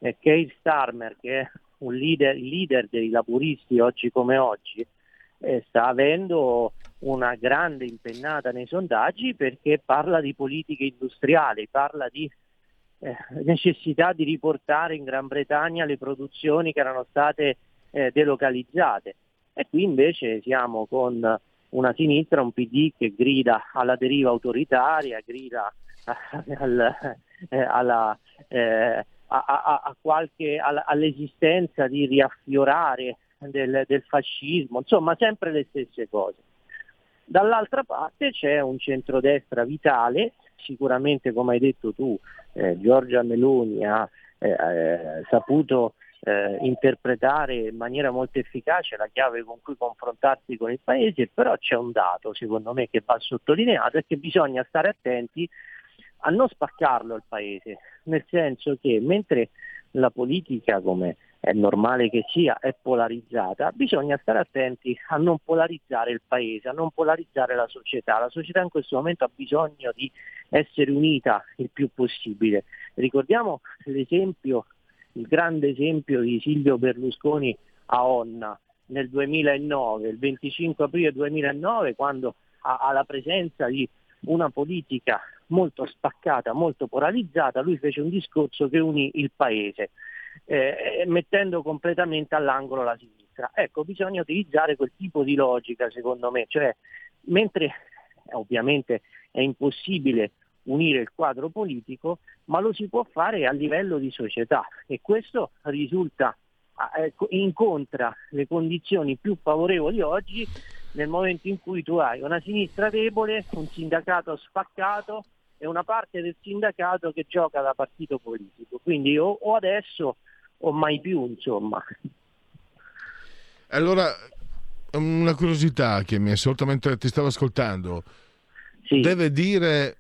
eh, Keir Starmer, che è un leader, leader dei laburisti oggi come oggi, eh, sta avendo una grande impennata nei sondaggi perché parla di politiche industriali, parla di eh, necessità di riportare in Gran Bretagna le produzioni che erano state eh, delocalizzate. E qui invece siamo con una sinistra, un PD che grida alla deriva autoritaria, grida al, eh, alla, eh, a, a, a qualche, all'esistenza di riaffiorare del, del fascismo, insomma sempre le stesse cose. Dall'altra parte c'è un centrodestra vitale, sicuramente come hai detto tu, eh, Giorgia Meloni ha eh, eh, saputo eh, interpretare in maniera molto efficace la chiave con cui confrontarsi con il Paese, però c'è un dato secondo me che va sottolineato e che bisogna stare attenti a non spaccarlo il paese, nel senso che mentre la politica, come è normale che sia, è polarizzata, bisogna stare attenti a non polarizzare il paese, a non polarizzare la società. La società in questo momento ha bisogno di essere unita il più possibile. Ricordiamo l'esempio, il grande esempio di Silvio Berlusconi a Onna nel 2009, il 25 aprile 2009, quando alla presenza di una politica molto spaccata, molto polarizzata, lui fece un discorso che unì il paese, eh, mettendo completamente all'angolo la sinistra. Ecco, bisogna utilizzare quel tipo di logica, secondo me, cioè mentre ovviamente è impossibile unire il quadro politico, ma lo si può fare a livello di società e questo risulta eh, incontra le condizioni più favorevoli oggi nel momento in cui tu hai una sinistra debole, un sindacato spaccato e una parte del sindacato che gioca da partito politico. Quindi o, o adesso o mai più, insomma. Allora, una curiosità che mi è sorta mentre ti stavo ascoltando. Sì. Deve dire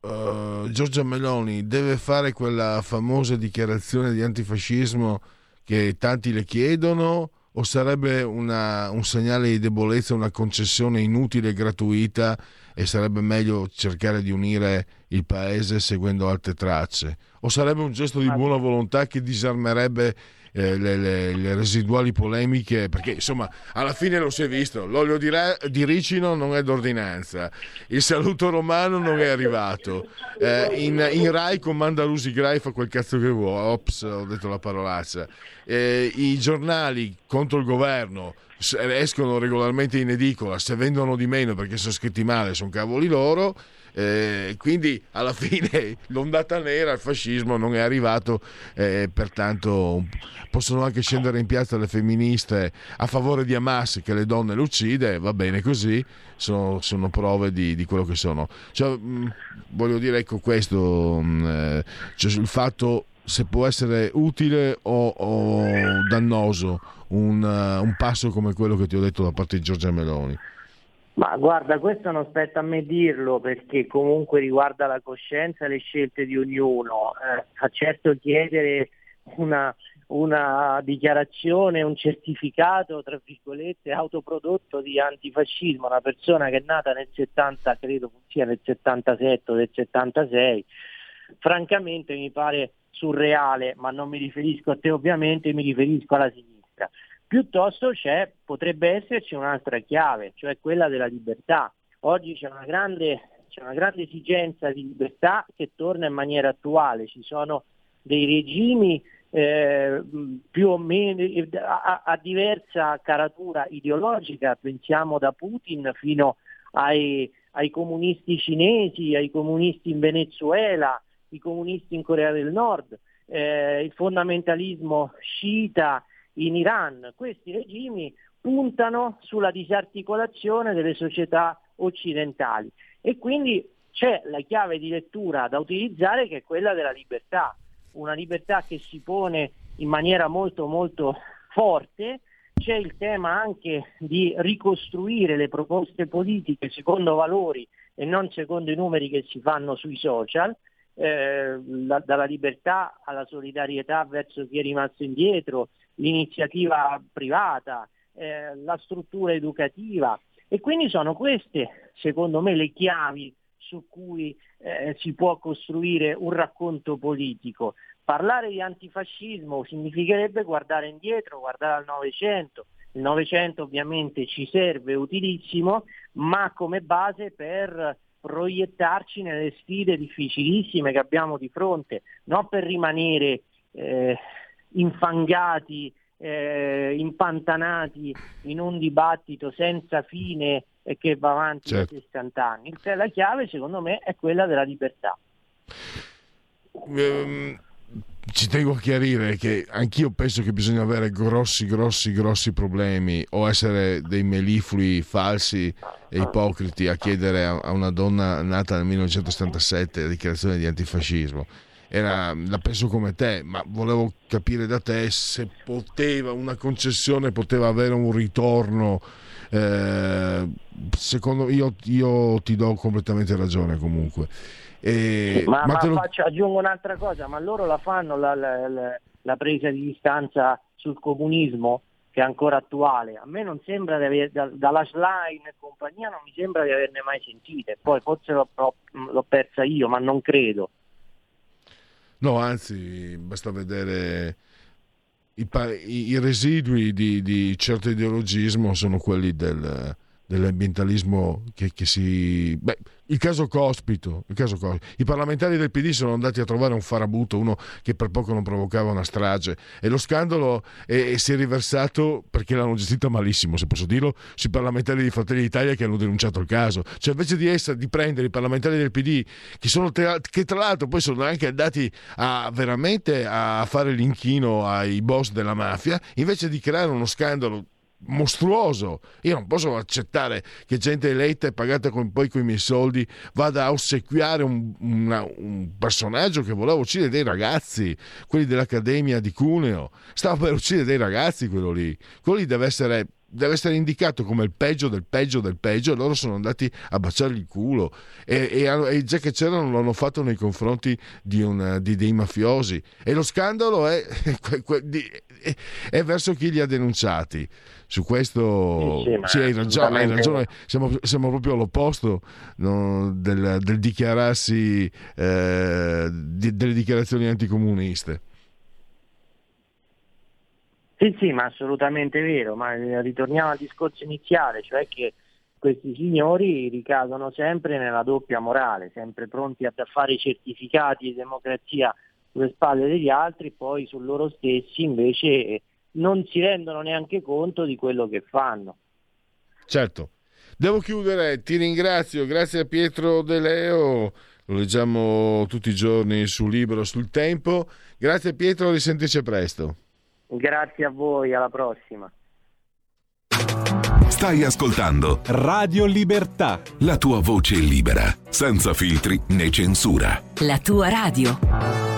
uh, Giorgia Meloni, deve fare quella famosa dichiarazione di antifascismo che tanti le chiedono o sarebbe una, un segnale di debolezza, una concessione inutile e gratuita e sarebbe meglio cercare di unire il paese seguendo altre tracce? O sarebbe un gesto di buona volontà che disarmerebbe eh, le, le, le, residuali polemiche, perché insomma alla fine lo si è visto, l'olio di, ra- di ricino non è d'ordinanza, il saluto romano non è arrivato, eh, in, in, Rai comanda Lusi Grai fa quel cazzo che vuole, ops ho detto la parolaccia, eh, i giornali contro il governo escono regolarmente in edicola, se vendono di meno perché sono scritti male sono cavoli loro eh, quindi alla fine l'ondata nera, il fascismo non è arrivato, eh, pertanto possono anche scendere in piazza le femministe a favore di Hamas che le donne le uccide, va bene così, sono, sono prove di, di, quello che sono. Cioè, mh, mm, voglio dire, ecco questo, mh, mm, eh, cioè il fatto se può essere utile o, o dannoso un, uh, un, passo come quello che ti ho detto da parte di Giorgia Meloni. Ma guarda, questo non spetta a me dirlo perché comunque riguarda la coscienza e le scelte di ognuno. Eh, fa certo chiedere una, una dichiarazione, un certificato, tra virgolette, autoprodotto di antifascismo, una persona che è nata nel 70, credo sia nel 77 o nel 76, francamente mi pare surreale, ma non mi riferisco a te ovviamente, mi riferisco alla sinistra. Piuttosto potrebbe esserci un'altra chiave, cioè quella della libertà. Oggi c'è una grande, c'è una grande esigenza di libertà che torna in maniera attuale, ci sono dei regimi eh, più o meno a, a, diversa caratura ideologica, pensiamo da Putin fino ai, ai comunisti cinesi, ai comunisti in Venezuela, i comunisti in Corea del Nord, eh, il fondamentalismo sciita in Iran. Questi regimi puntano sulla disarticolazione delle società occidentali. E quindi c'è la chiave di lettura da utilizzare che è quella della libertà, una libertà che si pone in maniera molto molto forte, c'è il tema anche di ricostruire le proposte politiche secondo valori e non secondo i numeri che si fanno sui social, eh, la, dalla libertà alla solidarietà verso chi è rimasto indietro, l'iniziativa privata, eh, la struttura educativa e quindi sono queste, secondo me, le chiavi su cui eh, si può costruire un racconto politico. Parlare di antifascismo significherebbe guardare indietro, guardare al Novecento. Il Novecento ovviamente ci serve, utilissimo, ma come base per proiettarci nelle sfide difficilissime che abbiamo di fronte, non per rimanere eh, infangati, eh, impantanati in un dibattito senza fine e che va avanti certo. da 60 anni. La chiave secondo me è quella della libertà. Um, ci tengo a chiarire che anch'io penso che bisogna avere grossi, grossi, grossi problemi o essere dei meliflui falsi e ipocriti a chiedere a una donna nata nel 1977 la dichiarazione di antifascismo. Era, la penso come te, ma volevo capire da te se poteva, una concessione poteva avere un ritorno. Eh, secondo io, io ti do completamente ragione comunque. E, ma, ma, ma lo... faccio, aggiungo un'altra cosa, ma loro la fanno la, la, la, la, presa di distanza sul comunismo che è ancora attuale. A me non sembra di aver, da, dalla Schlein e compagnia non mi sembra di averne mai sentite, poi forse l'ho, l'ho persa io, ma non credo. No, anzi, basta vedere i, i, residui di, di certo ideologismo sono quelli del, dell'ambientalismo che, che si... Beh, il caso Cospito, il caso Cospito, i parlamentari del PD sono andati a trovare un farabuto, uno che per poco non provocava una strage e lo scandalo è, è, si è riversato perché l'hanno gestita malissimo, se posso dirlo, sui parlamentari di Fratelli d'Italia che hanno denunciato il caso. Cioè invece di, essere, di prendere i parlamentari del PD, che, sono, che tra l'altro poi sono anche andati a, veramente a fare l'inchino ai boss della mafia, invece di creare uno scandalo mostruoso. Io non posso accettare che gente eletta e pagata con, poi con i miei soldi vada a ossequiare un, una, un, personaggio che voleva uccidere dei ragazzi, quelli dell'Accademia di Cuneo. Stava per uccidere dei ragazzi quello lì. Quello lì deve essere deve essere indicato come il peggio del peggio del peggio e loro sono andati a baciargli il culo. E, e, e già che c'erano l'hanno fatto nei confronti di, una, di dei mafiosi. E lo scandalo è, è, è, verso chi li ha denunciati. Su questo sì, sì, hai ragione, hai ragione. Siamo, siamo, proprio all'opposto no, del, del, dichiararsi eh, di, delle dichiarazioni anticomuniste sì, sì, ma assolutamente vero, ma eh, ritorniamo al discorso iniziale, cioè che questi signori ricadono sempre nella doppia morale, sempre pronti a fare i certificati di democrazia sulle spalle degli altri, poi su loro stessi invece non si rendono neanche conto di quello che fanno. Certo. Devo chiudere, ti ringrazio, grazie a Pietro De Leo, lo leggiamo tutti i giorni sul libro, sul tempo. Grazie Pietro, risentirci presto. Grazie a voi, alla prossima. Stai ascoltando Radio Libertà. La tua voce libera, senza filtri né censura. La tua radio.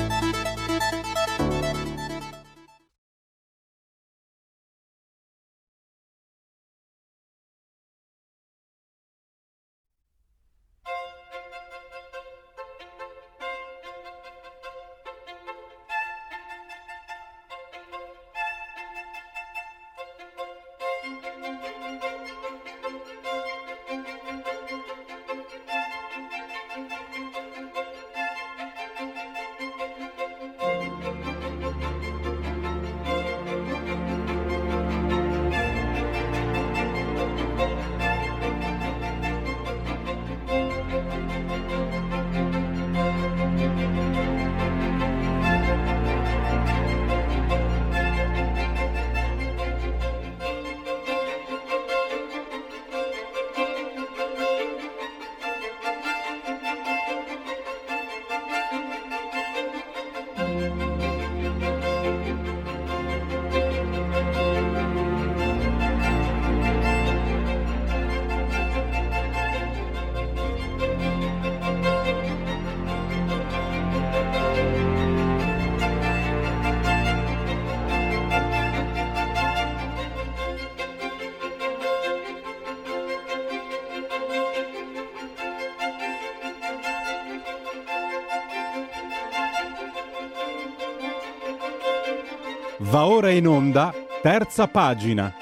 Ora in onda, terza pagina.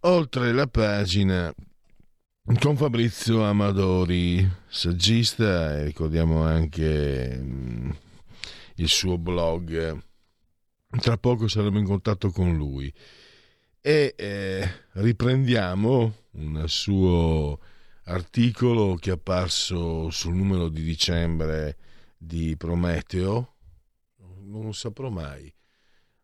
Oltre la pagina con Fabrizio Amadori, saggista, e ricordiamo anche mm, il suo blog. Tra poco saremo in contatto con lui e eh, riprendiamo un suo articolo che è apparso sul numero di dicembre di Prometeo. Non saprò mai.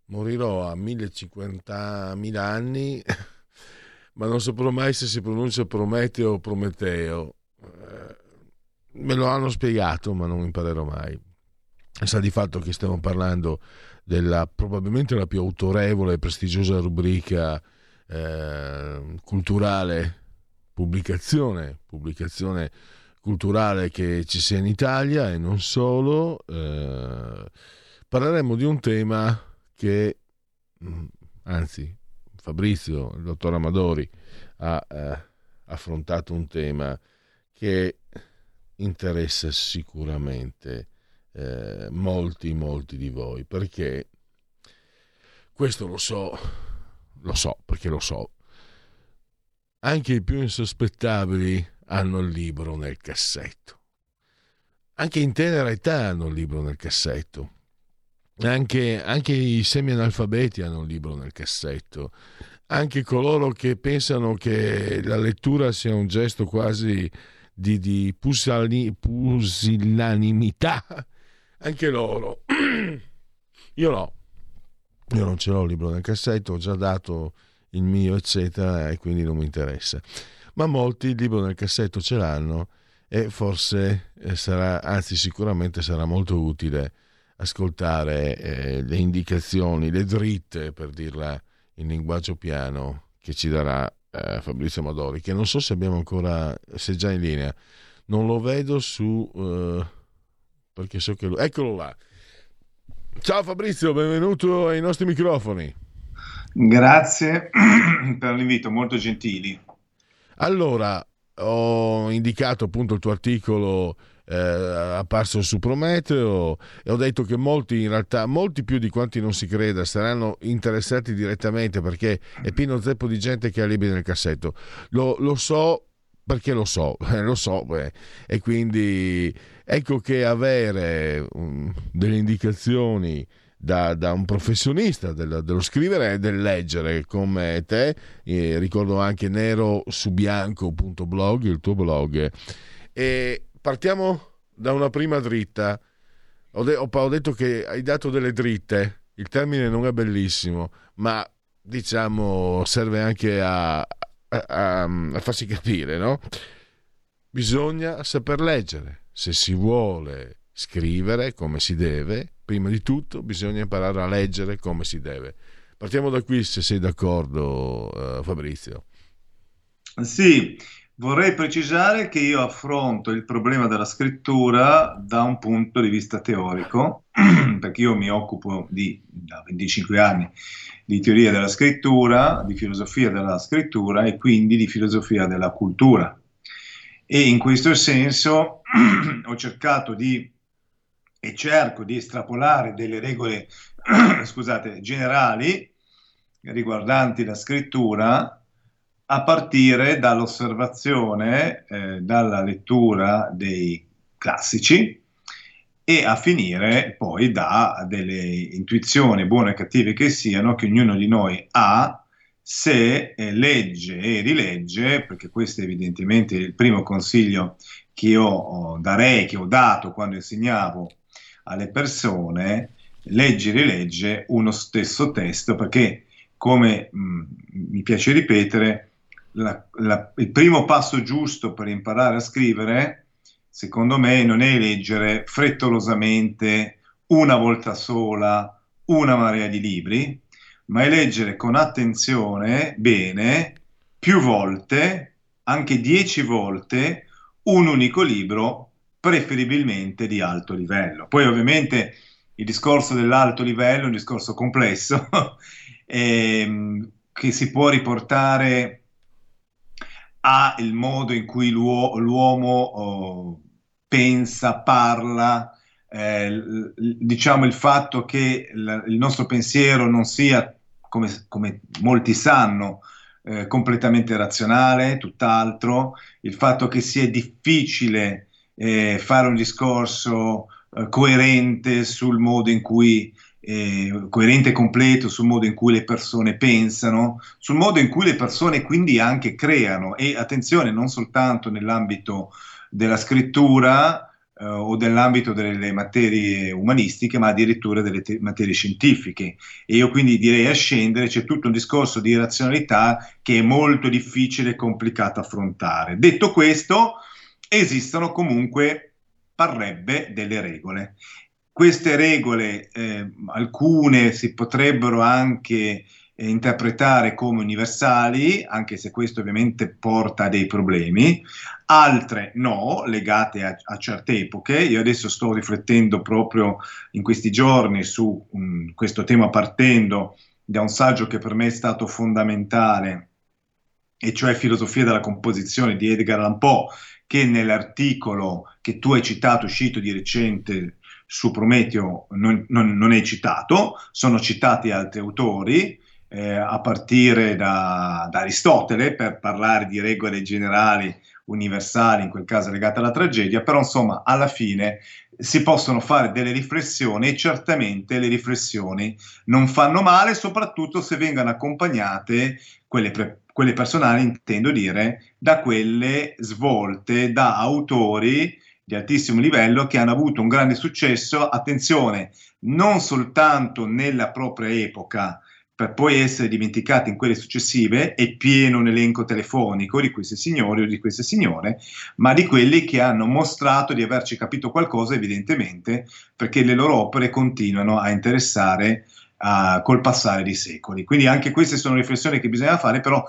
Morirò a 1050.000 anni ma non saprò mai se si pronuncia Prometeo o Prometeo. Eh, me lo hanno spiegato, ma non imparerò mai. Sa di fatto che stiamo parlando della probabilmente la più autorevole e prestigiosa rubrica eh, culturale, pubblicazione, pubblicazione culturale che ci sia in Italia e non solo. Eh, parleremo di un tema che, mm, anzi, Fabrizio, il dottor Amadori, ha eh, affrontato un tema che interessa sicuramente eh, molti, molti di voi, perché questo lo so, lo so, perché lo so, anche i più insospettabili hanno il libro nel cassetto. Anche in tenera età hanno il libro nel cassetto. Anche, anche i semi-analfabeti hanno un libro nel cassetto. Anche coloro che pensano che la lettura sia un gesto quasi di, di pusillanimità, anche loro. Io no, io non ce l'ho il libro nel cassetto, ho già dato il mio, eccetera, e quindi non mi interessa. Ma molti il libro nel cassetto ce l'hanno e forse eh, sarà, anzi sicuramente sarà molto utile ascoltare eh, le indicazioni, le dritte, per dirla in linguaggio piano, che ci darà eh, Fabrizio Madori, che non so se abbiamo ancora, se è già in linea. Non lo vedo su... Uh, perché so che... Lo, eccolo là. Ciao Fabrizio, benvenuto ai nostri microfoni. Grazie per l'invito, molto gentili. Allora, ho indicato appunto il tuo articolo eh, apparso su Prometeo e ho detto che molti in realtà, molti più di quanti non si creda, saranno interessati direttamente perché è pieno zeppo di gente che ha libri nel cassetto. Lo, lo so perché lo so, eh, lo so eh, e quindi ecco che avere um, delle indicazioni da, da, un professionista dello, dello, scrivere e del leggere come te, eh, ricordo anche nero su bianco.blog, il tuo blog, e partiamo da una prima dritta. Ho, de- ho, detto che hai dato delle dritte, il termine non è bellissimo, ma diciamo serve anche a, a, a, farsi capire, no? bisogna saper leggere. Se si vuole scrivere come si deve, prima di tutto bisogna imparare a leggere come si deve. Partiamo da qui se sei d'accordo, uh, Fabrizio. Sì, vorrei precisare che io affronto il problema della scrittura da un punto di vista teorico, perché io mi occupo di, da 25 anni di teoria della scrittura, di filosofia della scrittura e quindi di filosofia della cultura. E in questo senso ho cercato di e cerco di estrapolare delle regole scusate, generali riguardanti la scrittura a partire dall'osservazione, eh, dalla lettura dei classici e a finire poi da delle intuizioni buone e cattive che siano che ognuno di noi ha se eh, legge e rilegge, perché questo è evidentemente il primo consiglio che io oh, darei, che ho dato quando insegnavo alle persone, legge e rilegge uno stesso testo, perché come mh, mm, mi piace ripetere, la, la, il primo passo giusto per imparare a scrivere, secondo me, non è leggere frettolosamente una volta sola una marea di libri, ma è leggere con attenzione, bene, più volte, anche dieci volte, un unico libro, preferibilmente di alto livello. Poi ovviamente il discorso dell'alto livello è un discorso complesso ehm, che si può riportare al modo in cui l'uo- l'uomo oh, pensa, parla, eh, diciamo il fatto che l- il nostro pensiero non sia, come, come molti sanno, eh, completamente razionale, tutt'altro, il fatto che sia difficile eh, fare un discorso eh, coerente sul modo in cui eh, coerente e completo sul modo in cui le persone pensano, sul modo in cui le persone quindi anche creano e attenzione non soltanto nell'ambito della scrittura eh, o nell'ambito delle materie umanistiche, ma addirittura delle te- materie scientifiche. E io quindi direi a scendere c'è tutto un discorso di razionalità che è molto difficile e complicato affrontare. Detto questo, esistono comunque parrebbe delle regole queste regole, eh, alcune si potrebbero anche eh, interpretare come universali, anche se questo ovviamente porta a dei problemi, altre no, legate a, a certe epoche. Io adesso sto riflettendo proprio in questi giorni su um, questo tema partendo da un saggio che per me è stato fondamentale, e cioè Filosofia della composizione di Edgar Allan Poe, che nell'articolo che tu hai citato, uscito di recente su Prometeo non, non, non, è citato, sono citati altri autori, eh, a partire da, da, Aristotele per parlare di regole generali universali, in quel caso legate alla tragedia, però insomma alla fine si possono fare delle riflessioni e certamente le riflessioni non fanno male, soprattutto se vengono accompagnate, quelle, pre- quelle personali intendo dire, da quelle svolte da autori di altissimo livello che hanno avuto un grande successo, attenzione, non soltanto nella propria epoca, per poi essere dimenticati in quelle successive, è pieno un elenco telefonico di questi signori o di queste signore, ma di quelli che hanno mostrato di averci capito qualcosa, evidentemente, perché le loro opere continuano a interessare uh, col passare dei secoli. Quindi anche queste sono riflessioni che bisogna fare, però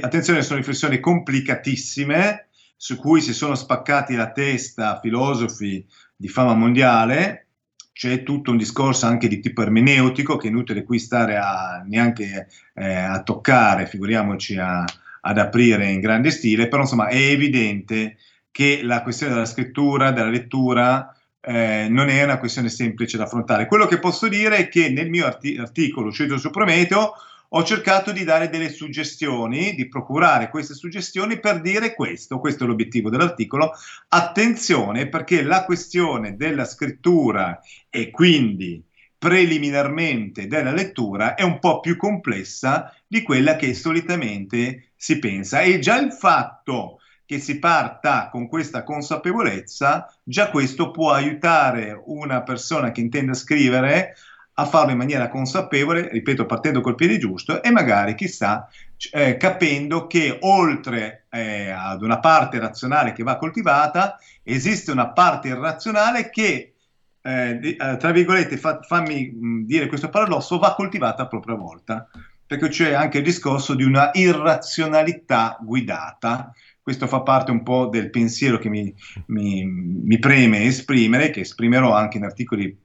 attenzione, sono riflessioni complicatissime, su cui si sono spaccati la testa filosofi di fama mondiale, c'è tutto un discorso anche di tipo ermeneutico che è inutile qui stare a, neanche eh, a toccare, figuriamoci a, ad aprire in grande stile, però insomma è evidente che la questione della scrittura, della lettura, eh, non è una questione semplice da affrontare. Quello che posso dire è che nel mio arti- articolo uscito su Prometeo ho cercato di dare delle suggestioni, di procurare queste suggestioni per dire questo, questo è l'obiettivo dell'articolo, attenzione perché la questione della scrittura e quindi preliminarmente della lettura è un po' più complessa di quella che solitamente si pensa. E già il fatto che si parta con questa consapevolezza, già questo può aiutare una persona che intende scrivere a farlo in maniera consapevole, ripeto, partendo col piede giusto e magari, chissà, eh, capendo che oltre eh, ad una parte razionale che va coltivata, esiste una parte irrazionale che, eh, eh tra virgolette, fa, fammi mh, dire questo paradosso, va coltivata a propria volta, perché c'è anche il discorso di una irrazionalità guidata. Questo fa parte un po' del pensiero che mi, mi, mi preme esprimere, che esprimerò anche in articoli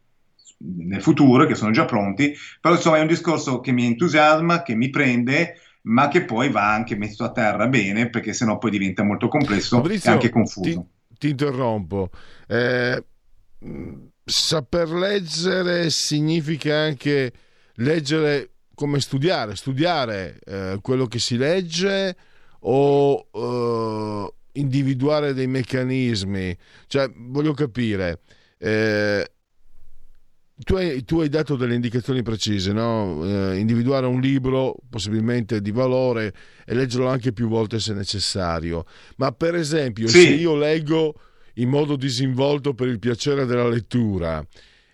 nel futuro, che sono già pronti, però insomma è un discorso che mi entusiasma, che mi prende, ma che poi va anche messo a terra bene, perché sennò poi diventa molto complesso Fabrizio, e anche confuso. Ti, ti interrompo. Eh, saper leggere significa anche leggere come studiare, studiare eh, quello che si legge o eh, individuare dei meccanismi. Cioè, voglio capire, eh, tu hai, tu hai, dato delle indicazioni precise, no? eh, individuare un libro possibilmente di valore e leggerlo anche più volte se necessario. Ma per esempio, sì. se io leggo in modo disinvolto per il piacere della lettura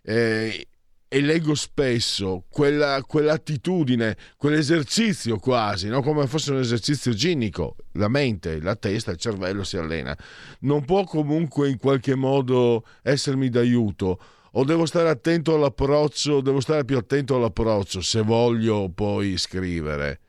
eh, e leggo spesso quella, quell'attitudine, quell'esercizio quasi, no? come fosse un esercizio ginico, la mente, la testa, il cervello si allena, non può comunque in qualche modo essermi d'aiuto o devo stare attento all'approccio, devo stare più attento all'approccio se voglio poi scrivere?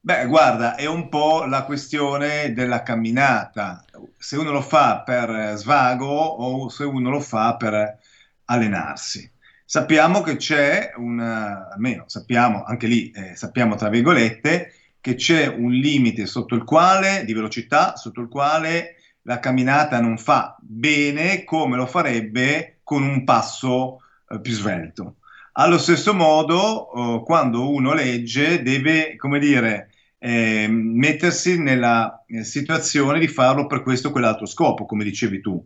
Beh, guarda, è un po' la questione della camminata. Se uno lo fa per svago o se uno lo fa per allenarsi. Sappiamo che c'è un, almeno sappiamo, anche lì eh, sappiamo tra virgolette, che c'è un limite sotto il quale, di velocità, sotto il quale la camminata non fa bene come lo farebbe con un passo eh, più svelto. Allo stesso modo, eh, quando uno legge, deve, come dire, eh, mettersi nella eh, situazione di farlo per questo o quell'altro scopo, come dicevi tu.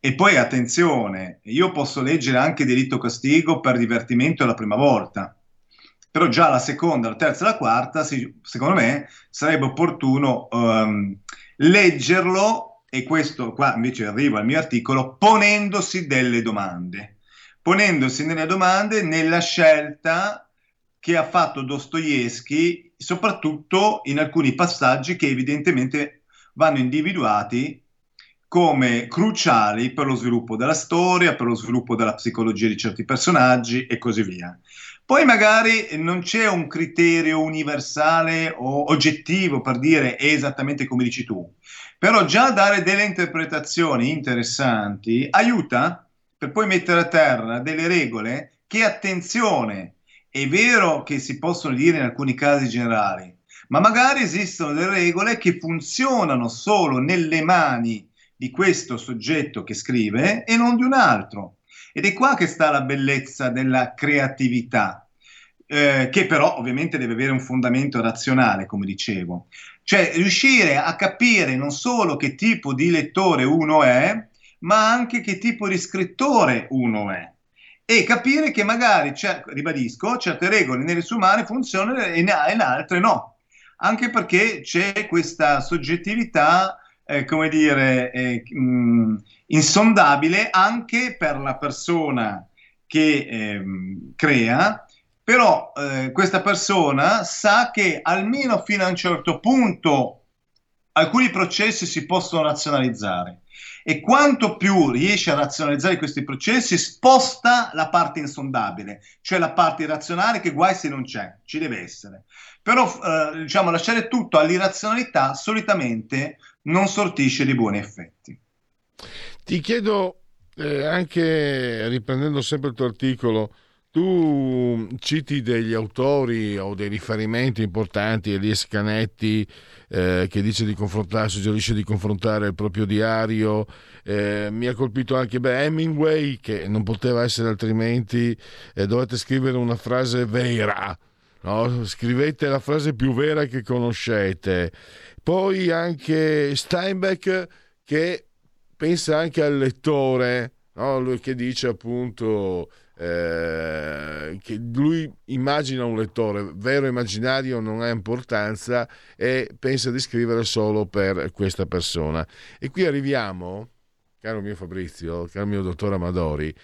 E poi attenzione, io posso leggere anche Delitto Castigo per divertimento la prima volta, però già la seconda, la terza e la quarta, sì, secondo me, sarebbe opportuno um, leggerlo e questo qua invece arrivo al mio articolo, ponendosi delle domande, ponendosi delle domande nella scelta che ha fatto Dostoevsky, soprattutto in alcuni passaggi che evidentemente vanno individuati come cruciali per lo sviluppo della storia, per lo sviluppo della psicologia di certi personaggi e così via. Poi magari non c'è un criterio universale o oggettivo per dire è esattamente come dici tu, però già dare delle interpretazioni interessanti aiuta per poi mettere a terra delle regole che, attenzione, è vero che si possono dire in alcuni casi generali, ma magari esistono delle regole che funzionano solo nelle mani di questo soggetto che scrive e non di un altro. Ed è qua che sta la bellezza della creatività, eh, che però ovviamente deve avere un fondamento razionale, come dicevo. Cioè riuscire a capire non solo che tipo di lettore uno è, ma anche che tipo di scrittore uno è. E capire che magari, ribadisco, certe regole nelle sue mani funzionano e in altre no. Anche perché c'è questa soggettività, eh, come dire, eh, mh, insondabile anche per la persona che eh, crea però eh, questa persona sa che almeno fino a un certo punto alcuni processi si possono razionalizzare e quanto più riesce a razionalizzare questi processi sposta la parte insondabile, cioè la parte irrazionale che guai se non c'è, ci deve essere. Però eh, diciamo lasciare tutto all'irrazionalità solitamente non sortisce di buoni effetti. Ti chiedo eh, anche riprendendo sempre il tuo articolo tu citi degli autori o dei riferimenti importanti, Elias Canetti eh, che dice di confrontare, suggerisce di confrontare il proprio diario, eh, mi ha colpito anche beh, Hemingway che non poteva essere altrimenti, eh, dovete scrivere una frase vera, no? scrivete la frase più vera che conoscete. Poi anche Steinbeck che pensa anche al lettore, no? lui che dice appunto eh, che lui immagina un lettore, vero o immaginario non ha importanza e pensa di scrivere solo per questa persona. E qui arriviamo, caro mio Fabrizio, caro mio dottor Amadori,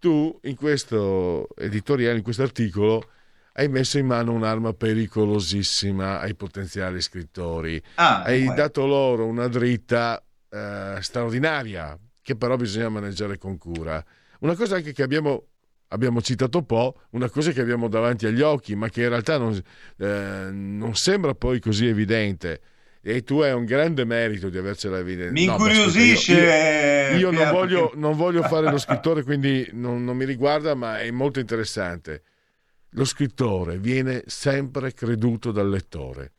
tu in questo editoriale, in questo articolo, hai messo in mano un'arma pericolosissima ai potenziali scrittori. Ah, hai beh. dato loro una dritta eh, straordinaria che però bisogna maneggiare con cura. Una cosa anche che abbiamo, abbiamo citato un po', una cosa che abbiamo davanti agli occhi, ma che in realtà non, eh, non sembra poi così evidente. E tu hai un grande merito di avercela evidente. Mi No, incuriosisce. io- eh, io non voglio, non voglio fare lo scrittore, quindi non, non mi riguarda, ma è molto interessante. Lo scrittore viene sempre creduto dal lettore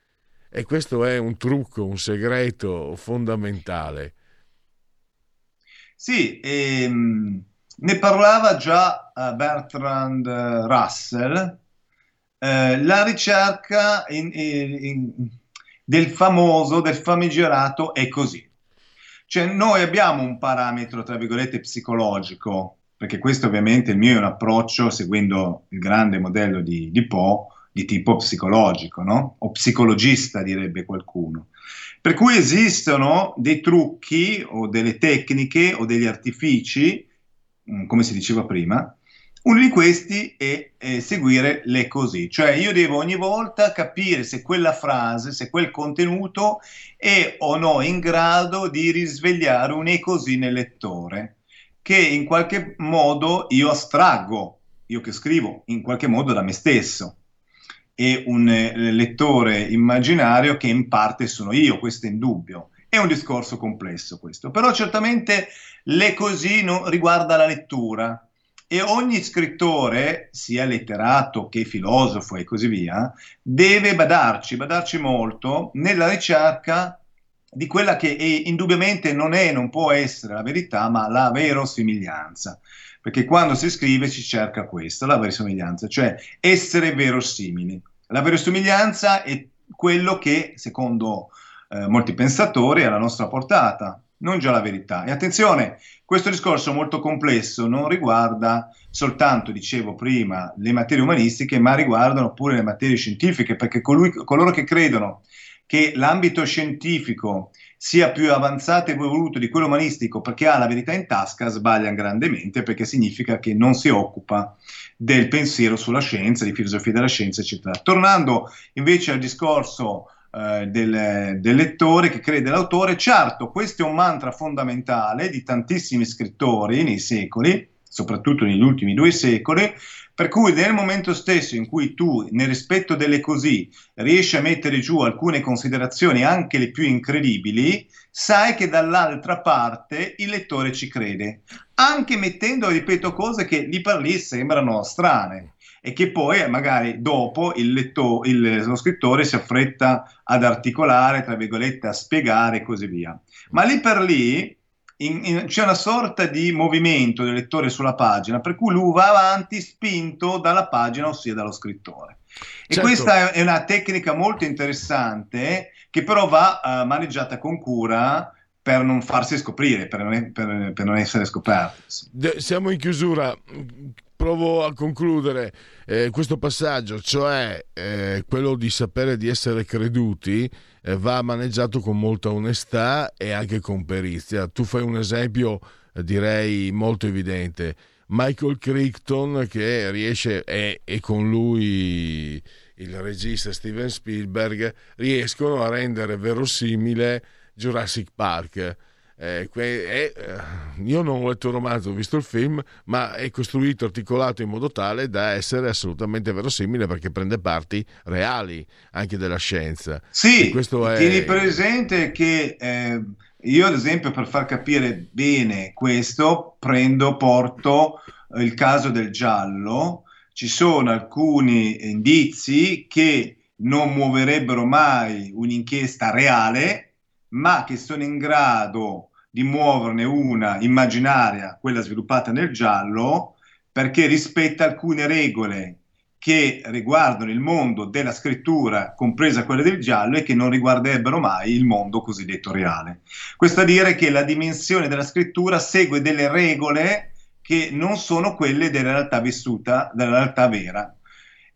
e questo è un trucco, un segreto fondamentale. Sì, ehm, ne parlava già eh, Bertrand eh, Russell, eh, la ricerca in- in- del famoso, del famigerato è così. Cioè noi abbiamo un parametro, tra virgolette, psicologico, perché questo ovviamente il mio è un approccio seguendo il grande modello di, di Poe di tipo psicologico, no? O psicologista direbbe qualcuno. Per cui esistono dei trucchi o delle tecniche o degli artifici, come si diceva prima. Uno di questi è, eh, seguire le così, cioè io devo ogni volta capire se quella frase, se quel contenuto è o no in grado di risvegliare un e così nel lettore, che in qualche modo io astraggo, io che scrivo, in qualche modo da me stesso e un eh, lettore immaginario che in parte sono io, questo è indubbio. È un discorso complesso questo, però certamente le così non riguarda la lettura e ogni scrittore, sia letterato che filosofo e così via, deve badarci, badarci molto nella ricerca di quella che è, indubbiamente non è, non può essere la verità, ma la verosimiglianza. Perché quando si scrive si cerca questo, la verosimiglianza, cioè essere verosimili. La verosimiglianza è quello che, secondo eh, molti pensatori, alla nostra portata, non già la verità. E attenzione, questo discorso molto complesso non riguarda soltanto, dicevo prima, le materie umanistiche, ma riguardano pure le materie scientifiche, perché colui, coloro che credono che l'ambito scientifico sia più avanzato e evoluto di quello umanistico perché ha la verità in tasca, sbagliano grandemente perché significa che non si occupa del pensiero sulla scienza, di filosofia della scienza, eccetera. Tornando invece al discorso eh, del, del lettore che crede l'autore, certo, questo è un mantra fondamentale di tantissimi scrittori nei secoli, soprattutto negli ultimi due secoli, per cui nel momento stesso in cui tu, nel rispetto delle così, riesci a mettere giù alcune considerazioni, anche le più incredibili, sai che dall'altra parte il lettore ci crede, anche mettendo, ripeto, cose che lì per lì sembrano strane e che poi magari dopo il letto, il, lo scrittore si affretta ad articolare, tra virgolette, a spiegare e così via. Ma lì per lì in, in, c'è una sorta di movimento del lettore sulla pagina, per cui lui va avanti spinto dalla pagina, ossia dallo scrittore. E Certo. questa è una tecnica molto interessante che però va eh, maneggiata con cura per non farsi scoprire, per non, per- per non essere scoperti. Siamo in chiusura. Provo a concludere eh, questo passaggio, cioè eh, quello di sapere di essere creduti, eh, va maneggiato con molta onestà e anche con perizia. Tu fai un esempio, eh, direi, molto evidente. Michael Crichton che riesce, e, e con lui il regista Steven Spielberg, riescono a rendere verosimile Jurassic Park. Eh, eh, io non ho letto il romanzo, ho visto il film, ma è costruito, articolato in modo tale da essere assolutamente verosimile perché prende parti reali anche della scienza. Sì, è- tieni presente che eh, io, ad esempio, per far capire bene questo, prendo, porto il caso del giallo. Ci sono alcuni indizi che non muoverebbero mai un'inchiesta reale, ma che sono in grado di muoverne una immaginaria, quella sviluppata nel giallo, perché rispetta alcune regole che riguardano il mondo della scrittura, compresa quella del giallo, e che non riguarderebbero mai il mondo cosiddetto reale. Questo a dire che la dimensione della scrittura segue delle regole che non sono quelle della realtà vissuta, della realtà vera.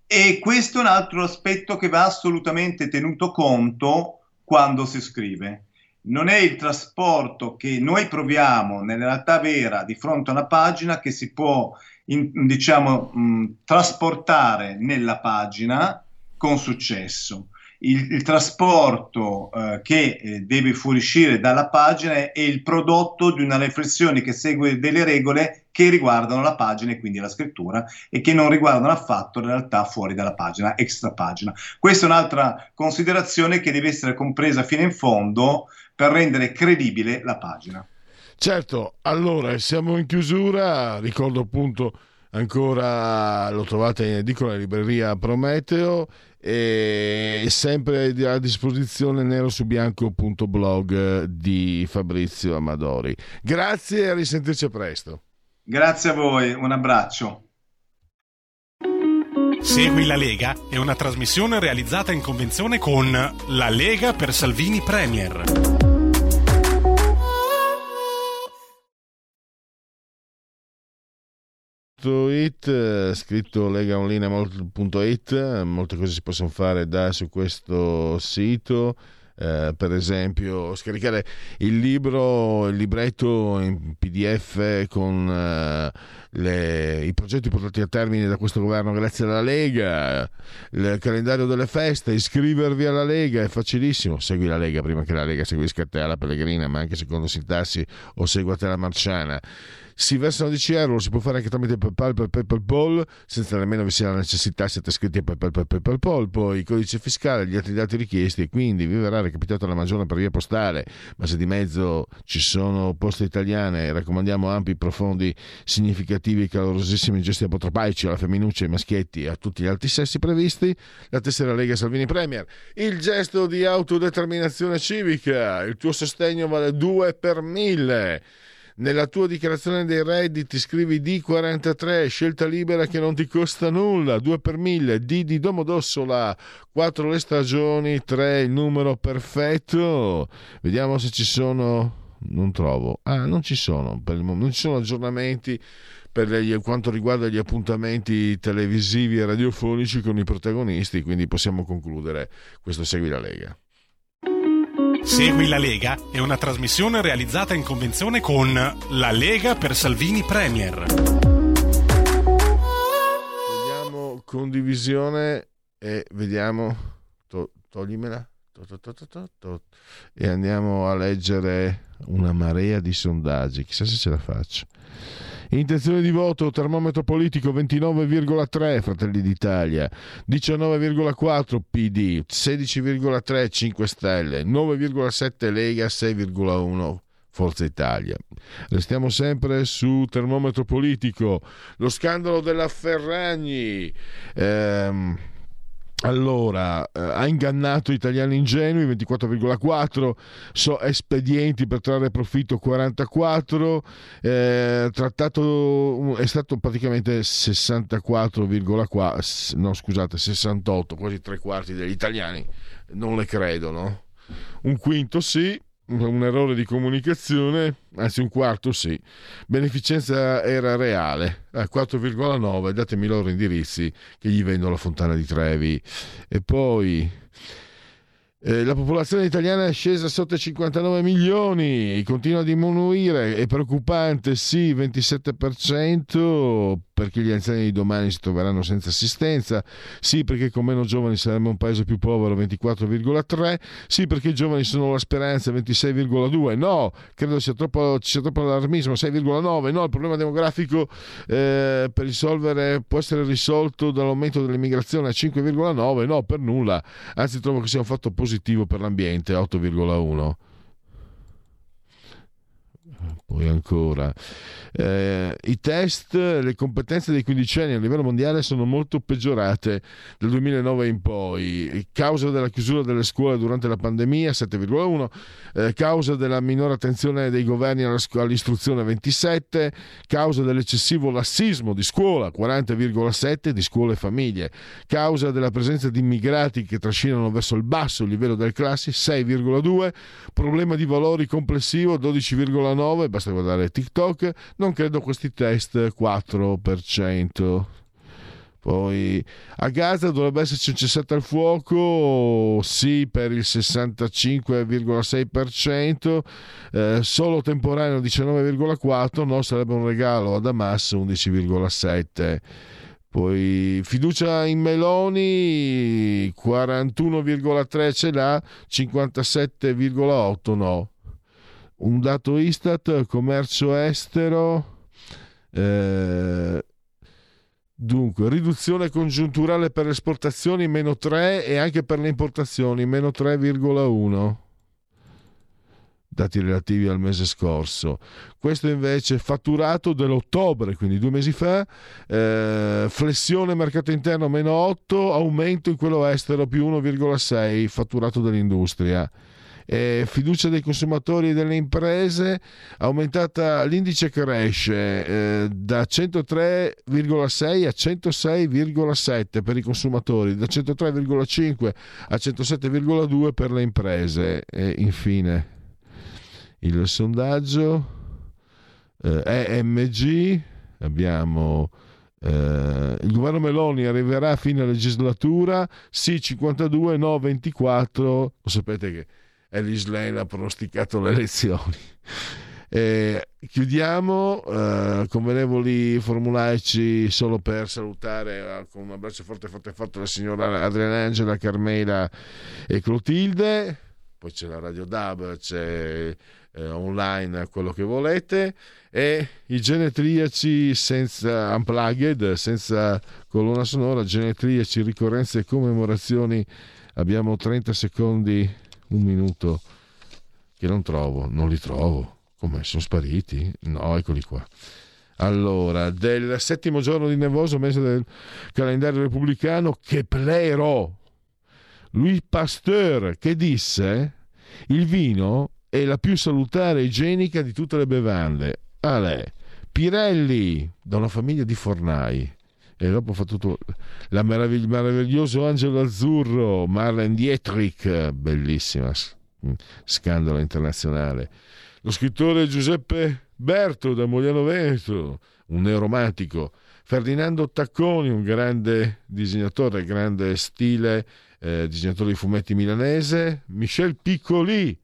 E questo è un altro aspetto che va assolutamente tenuto conto quando si scrive. Non è il trasporto che noi proviamo nella realtà vera di fronte a una pagina che si può in, diciamo, mh, trasportare nella pagina con successo il, il trasporto eh, che eh, deve fuoriuscire dalla pagina è, il prodotto di una riflessione che segue delle regole che riguardano la pagina e quindi la scrittura e che non riguardano affatto la realtà fuori dalla pagina, extra pagina. Questa è un'altra considerazione che deve essere compresa fino in fondo per rendere credibile la pagina. Certo, allora siamo in chiusura, ricordo appunto ancora lo trovate in edicola libreria Prometeo e sempre a disposizione nero su bianco.blog di Fabrizio Amadori. Grazie e a risentirci presto. Grazie a voi, un abbraccio. Segui la Lega è una trasmissione realizzata in convenzione con La Lega per Salvini Premier. It, eh, scritto legaonlinea.it, molte cose si possono fare da su questo sito. Eh, per esempio scaricare il libro, il libretto in PDF con eh, le, i progetti portati a termine da questo governo grazie alla Lega, il calendario delle feste, iscrivervi alla Lega è facilissimo, segui la Lega prima che la Lega seguisca te alla Pellegrina, ma anche secondo Sintassi o segua te la Marciana si versano 10 euro, lo si può fare anche tramite PayPal per PayPal senza nemmeno vi sia la necessità, siete iscritti a PayPal per PayPal poi il codice fiscale, gli altri dati richiesti e quindi vi verrà recapitato la maggiore per via postale, ma se di mezzo ci sono poste italiane, raccomandiamo ampi, profondi, significativi e calorosissimi gesti apotropaici alla femminuccia, ai maschietti e a tutti gli altri sessi previsti, la tessera Lega Salvini Premier, il gesto di autodeterminazione civica, il tuo sostegno vale 2 per 1000 nella tua dichiarazione dei redditi scrivi D43, scelta libera che non ti costa nulla, 2 per 1000, D di Domodossola, 4 le stagioni, 3 il numero perfetto. Vediamo se ci sono, non trovo, ah non ci sono, per il non ci sono aggiornamenti per quanto riguarda gli appuntamenti televisivi e radiofonici con i protagonisti, quindi possiamo concludere questo Segui la Lega. Segui la Lega è una trasmissione realizzata in convenzione con La Lega per Salvini Premier. Vediamo condivisione e vediamo. To, toglimela. To, to, e andiamo a leggere una marea di sondaggi. Chissà se ce la faccio. Intenzione di voto, termometro politico 29,3 Fratelli d'Italia, 19,4 PD, 16,3 5 Stelle, 9,7 Lega, 6,1 Forza Italia. Restiamo sempre su termometro politico. Lo scandalo della Ferragni. Ehm, allora, eh, ha ingannato italiani ingenui 24,4, so, espedienti per trarre profitto 44, eh, trattato è stato praticamente 64,4, no scusate, 68, quasi tre quarti degli italiani non le credono. Un quinto sì, un errore di comunicazione, anzi un quarto sì. Beneficenza era reale, a 4,9, datemi loro indirizzi che gli vendono la fontana di Trevi. E poi eh, la popolazione italiana è scesa sotto i 59 milioni, continua a diminuire, è preoccupante, sì, 27%, perché gli anziani di domani si troveranno senza assistenza, sì perché con meno giovani saremo un paese più povero 24,3, sì perché i giovani sono la speranza 26,2, no, credo sia troppo, sia troppo allarmismo 6,9, no, il problema demografico eh, per risolvere può essere risolto dall'aumento dell'immigrazione a 5,9, no, per nulla, anzi trovo che sia un fatto positivo per l'ambiente 8,1 poi ancora. Eh, i test, le competenze dei quindicenni a livello mondiale sono molto peggiorate dal 2009 in poi, causa della chiusura delle scuole durante la pandemia 7,1, eh, causa della minore attenzione dei governi all'istruzione 27, causa dell'eccessivo lassismo di scuola 40,7 di scuole e famiglie, causa della presenza di immigrati che trascinano verso il basso il livello delle classi 6,2, problema di valori complessivo 12,9, basta guardare TikTok, non credo questi test 4%. Poi a Gaza dovrebbe esserci un cessato al fuoco, sì per il 65,6%, eh, solo temporaneo 19,4%, no sarebbe un regalo ad Hamas 11,7%. Poi fiducia in Meloni 41,3 ce l'ha, 57,8 no. Un dato Istat, commercio estero, eh, dunque riduzione congiunturale per le esportazioni meno 3 e anche per le importazioni meno 3,1 dati relativi al mese scorso. Questo invece fatturato dell'ottobre, quindi due mesi fa, eh, flessione mercato interno meno 8, aumento in quello estero più 1,6, fatturato dell'industria. Eh, fiducia dei consumatori e delle imprese aumentata l'indice cresce eh, da 103,6 a 106,7 per i consumatori da 103,5 a 107,2 per le imprese. E infine il sondaggio eh, EMG, abbiamo eh, il governo Meloni arriverà a fine legislatura, sì 52, no 24, lo sapete che Elis Lane ha pronosticato le elezioni. Eh, chiudiamo, eh, convenevoli formulaici solo per salutare eh, con un abbraccio forte forte forte la signora Adriana Angela, Carmela e Clotilde, poi c'è la Radio Dab, c'è eh, online quello che volete e i genetriaci senza unplugged, senza colonna sonora, genetriaci, ricorrenze e commemorazioni. Abbiamo 30 secondi, un minuto che non trovo, non li trovo. Come sono spariti? No, eccoli qua. Allora, del settimo giorno di nevoso, mese del calendario repubblicano, Keplero, Louis Pasteur, che disse il vino è la più salutare e igienica di tutte le bevande. Ale. Pirelli, da una famiglia di fornai. E dopo fa tutto la meravigli- meraviglioso angelo azzurro, Marlene Dietrich, bellissima, mm, scandalo internazionale. Lo scrittore Giuseppe Berto da Mogliano Veneto, un neoromantico. Ferdinando Tacconi, un grande disegnatore, grande stile, eh, disegnatore di fumetti milanese. Michel Piccoli,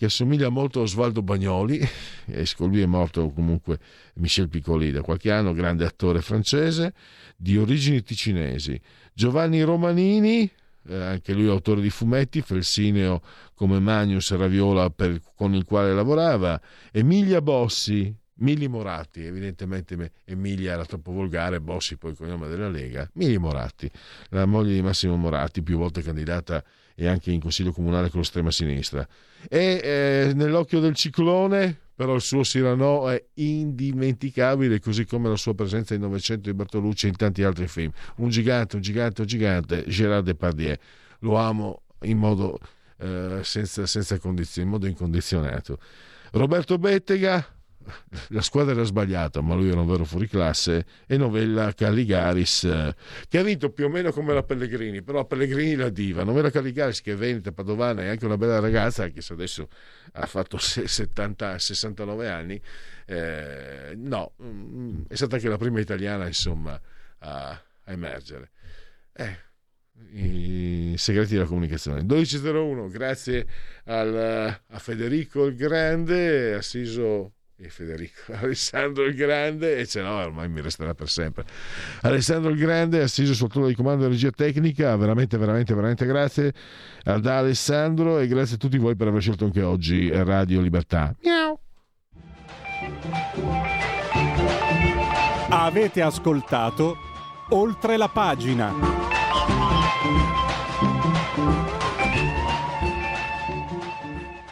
che assomiglia molto a Osvaldo Bagnoli, e lui è morto comunque Michel Piccoli da qualche anno, grande attore francese, di origini ticinesi. Giovanni Romanini, eh, anche lui autore di fumetti, Felsineo come Magnus Raviola per, con il quale lavorava, Emilia Bossi, Mili Moratti, evidentemente Emilia era troppo volgare, Bossi poi il nome della Lega, Mili Moratti, la moglie di Massimo Moratti, più volte candidata e anche in consiglio comunale con l'estrema sinistra. E eh, nell'occhio del ciclone, però il suo Cyrano è indimenticabile, così come la sua presenza in Novecento di Bertolucci e in tanti altri film. Un gigante, un gigante, un gigante, Gérard Depardieu. Lo amo in modo, eh, senza, senza condizioni, in modo incondizionato. Roberto Bettega, la squadra era sbagliata, ma lui era un vero fuoriclasse, e Novella Calligaris, eh, che ha vinto più o meno come la Pellegrini, però Pellegrini la diva, Novella Calligaris che è veneta, padovana e anche una bella ragazza, anche se adesso ha fatto 70, 69 anni, eh, no, mm, è stata anche la prima italiana insomma a, a emergere. Eh, i segreti della comunicazione. 12.01 grazie al, a Federico il Grande assiso e Federico Alessandro il Grande e ce l'ho ormai mi resterà per sempre. Alessandro il Grande assiso sul turno di comando della regia tecnica veramente veramente veramente grazie ad Alessandro e grazie a tutti voi per aver scelto anche oggi Radio Libertà. Miau. Avete ascoltato oltre la pagina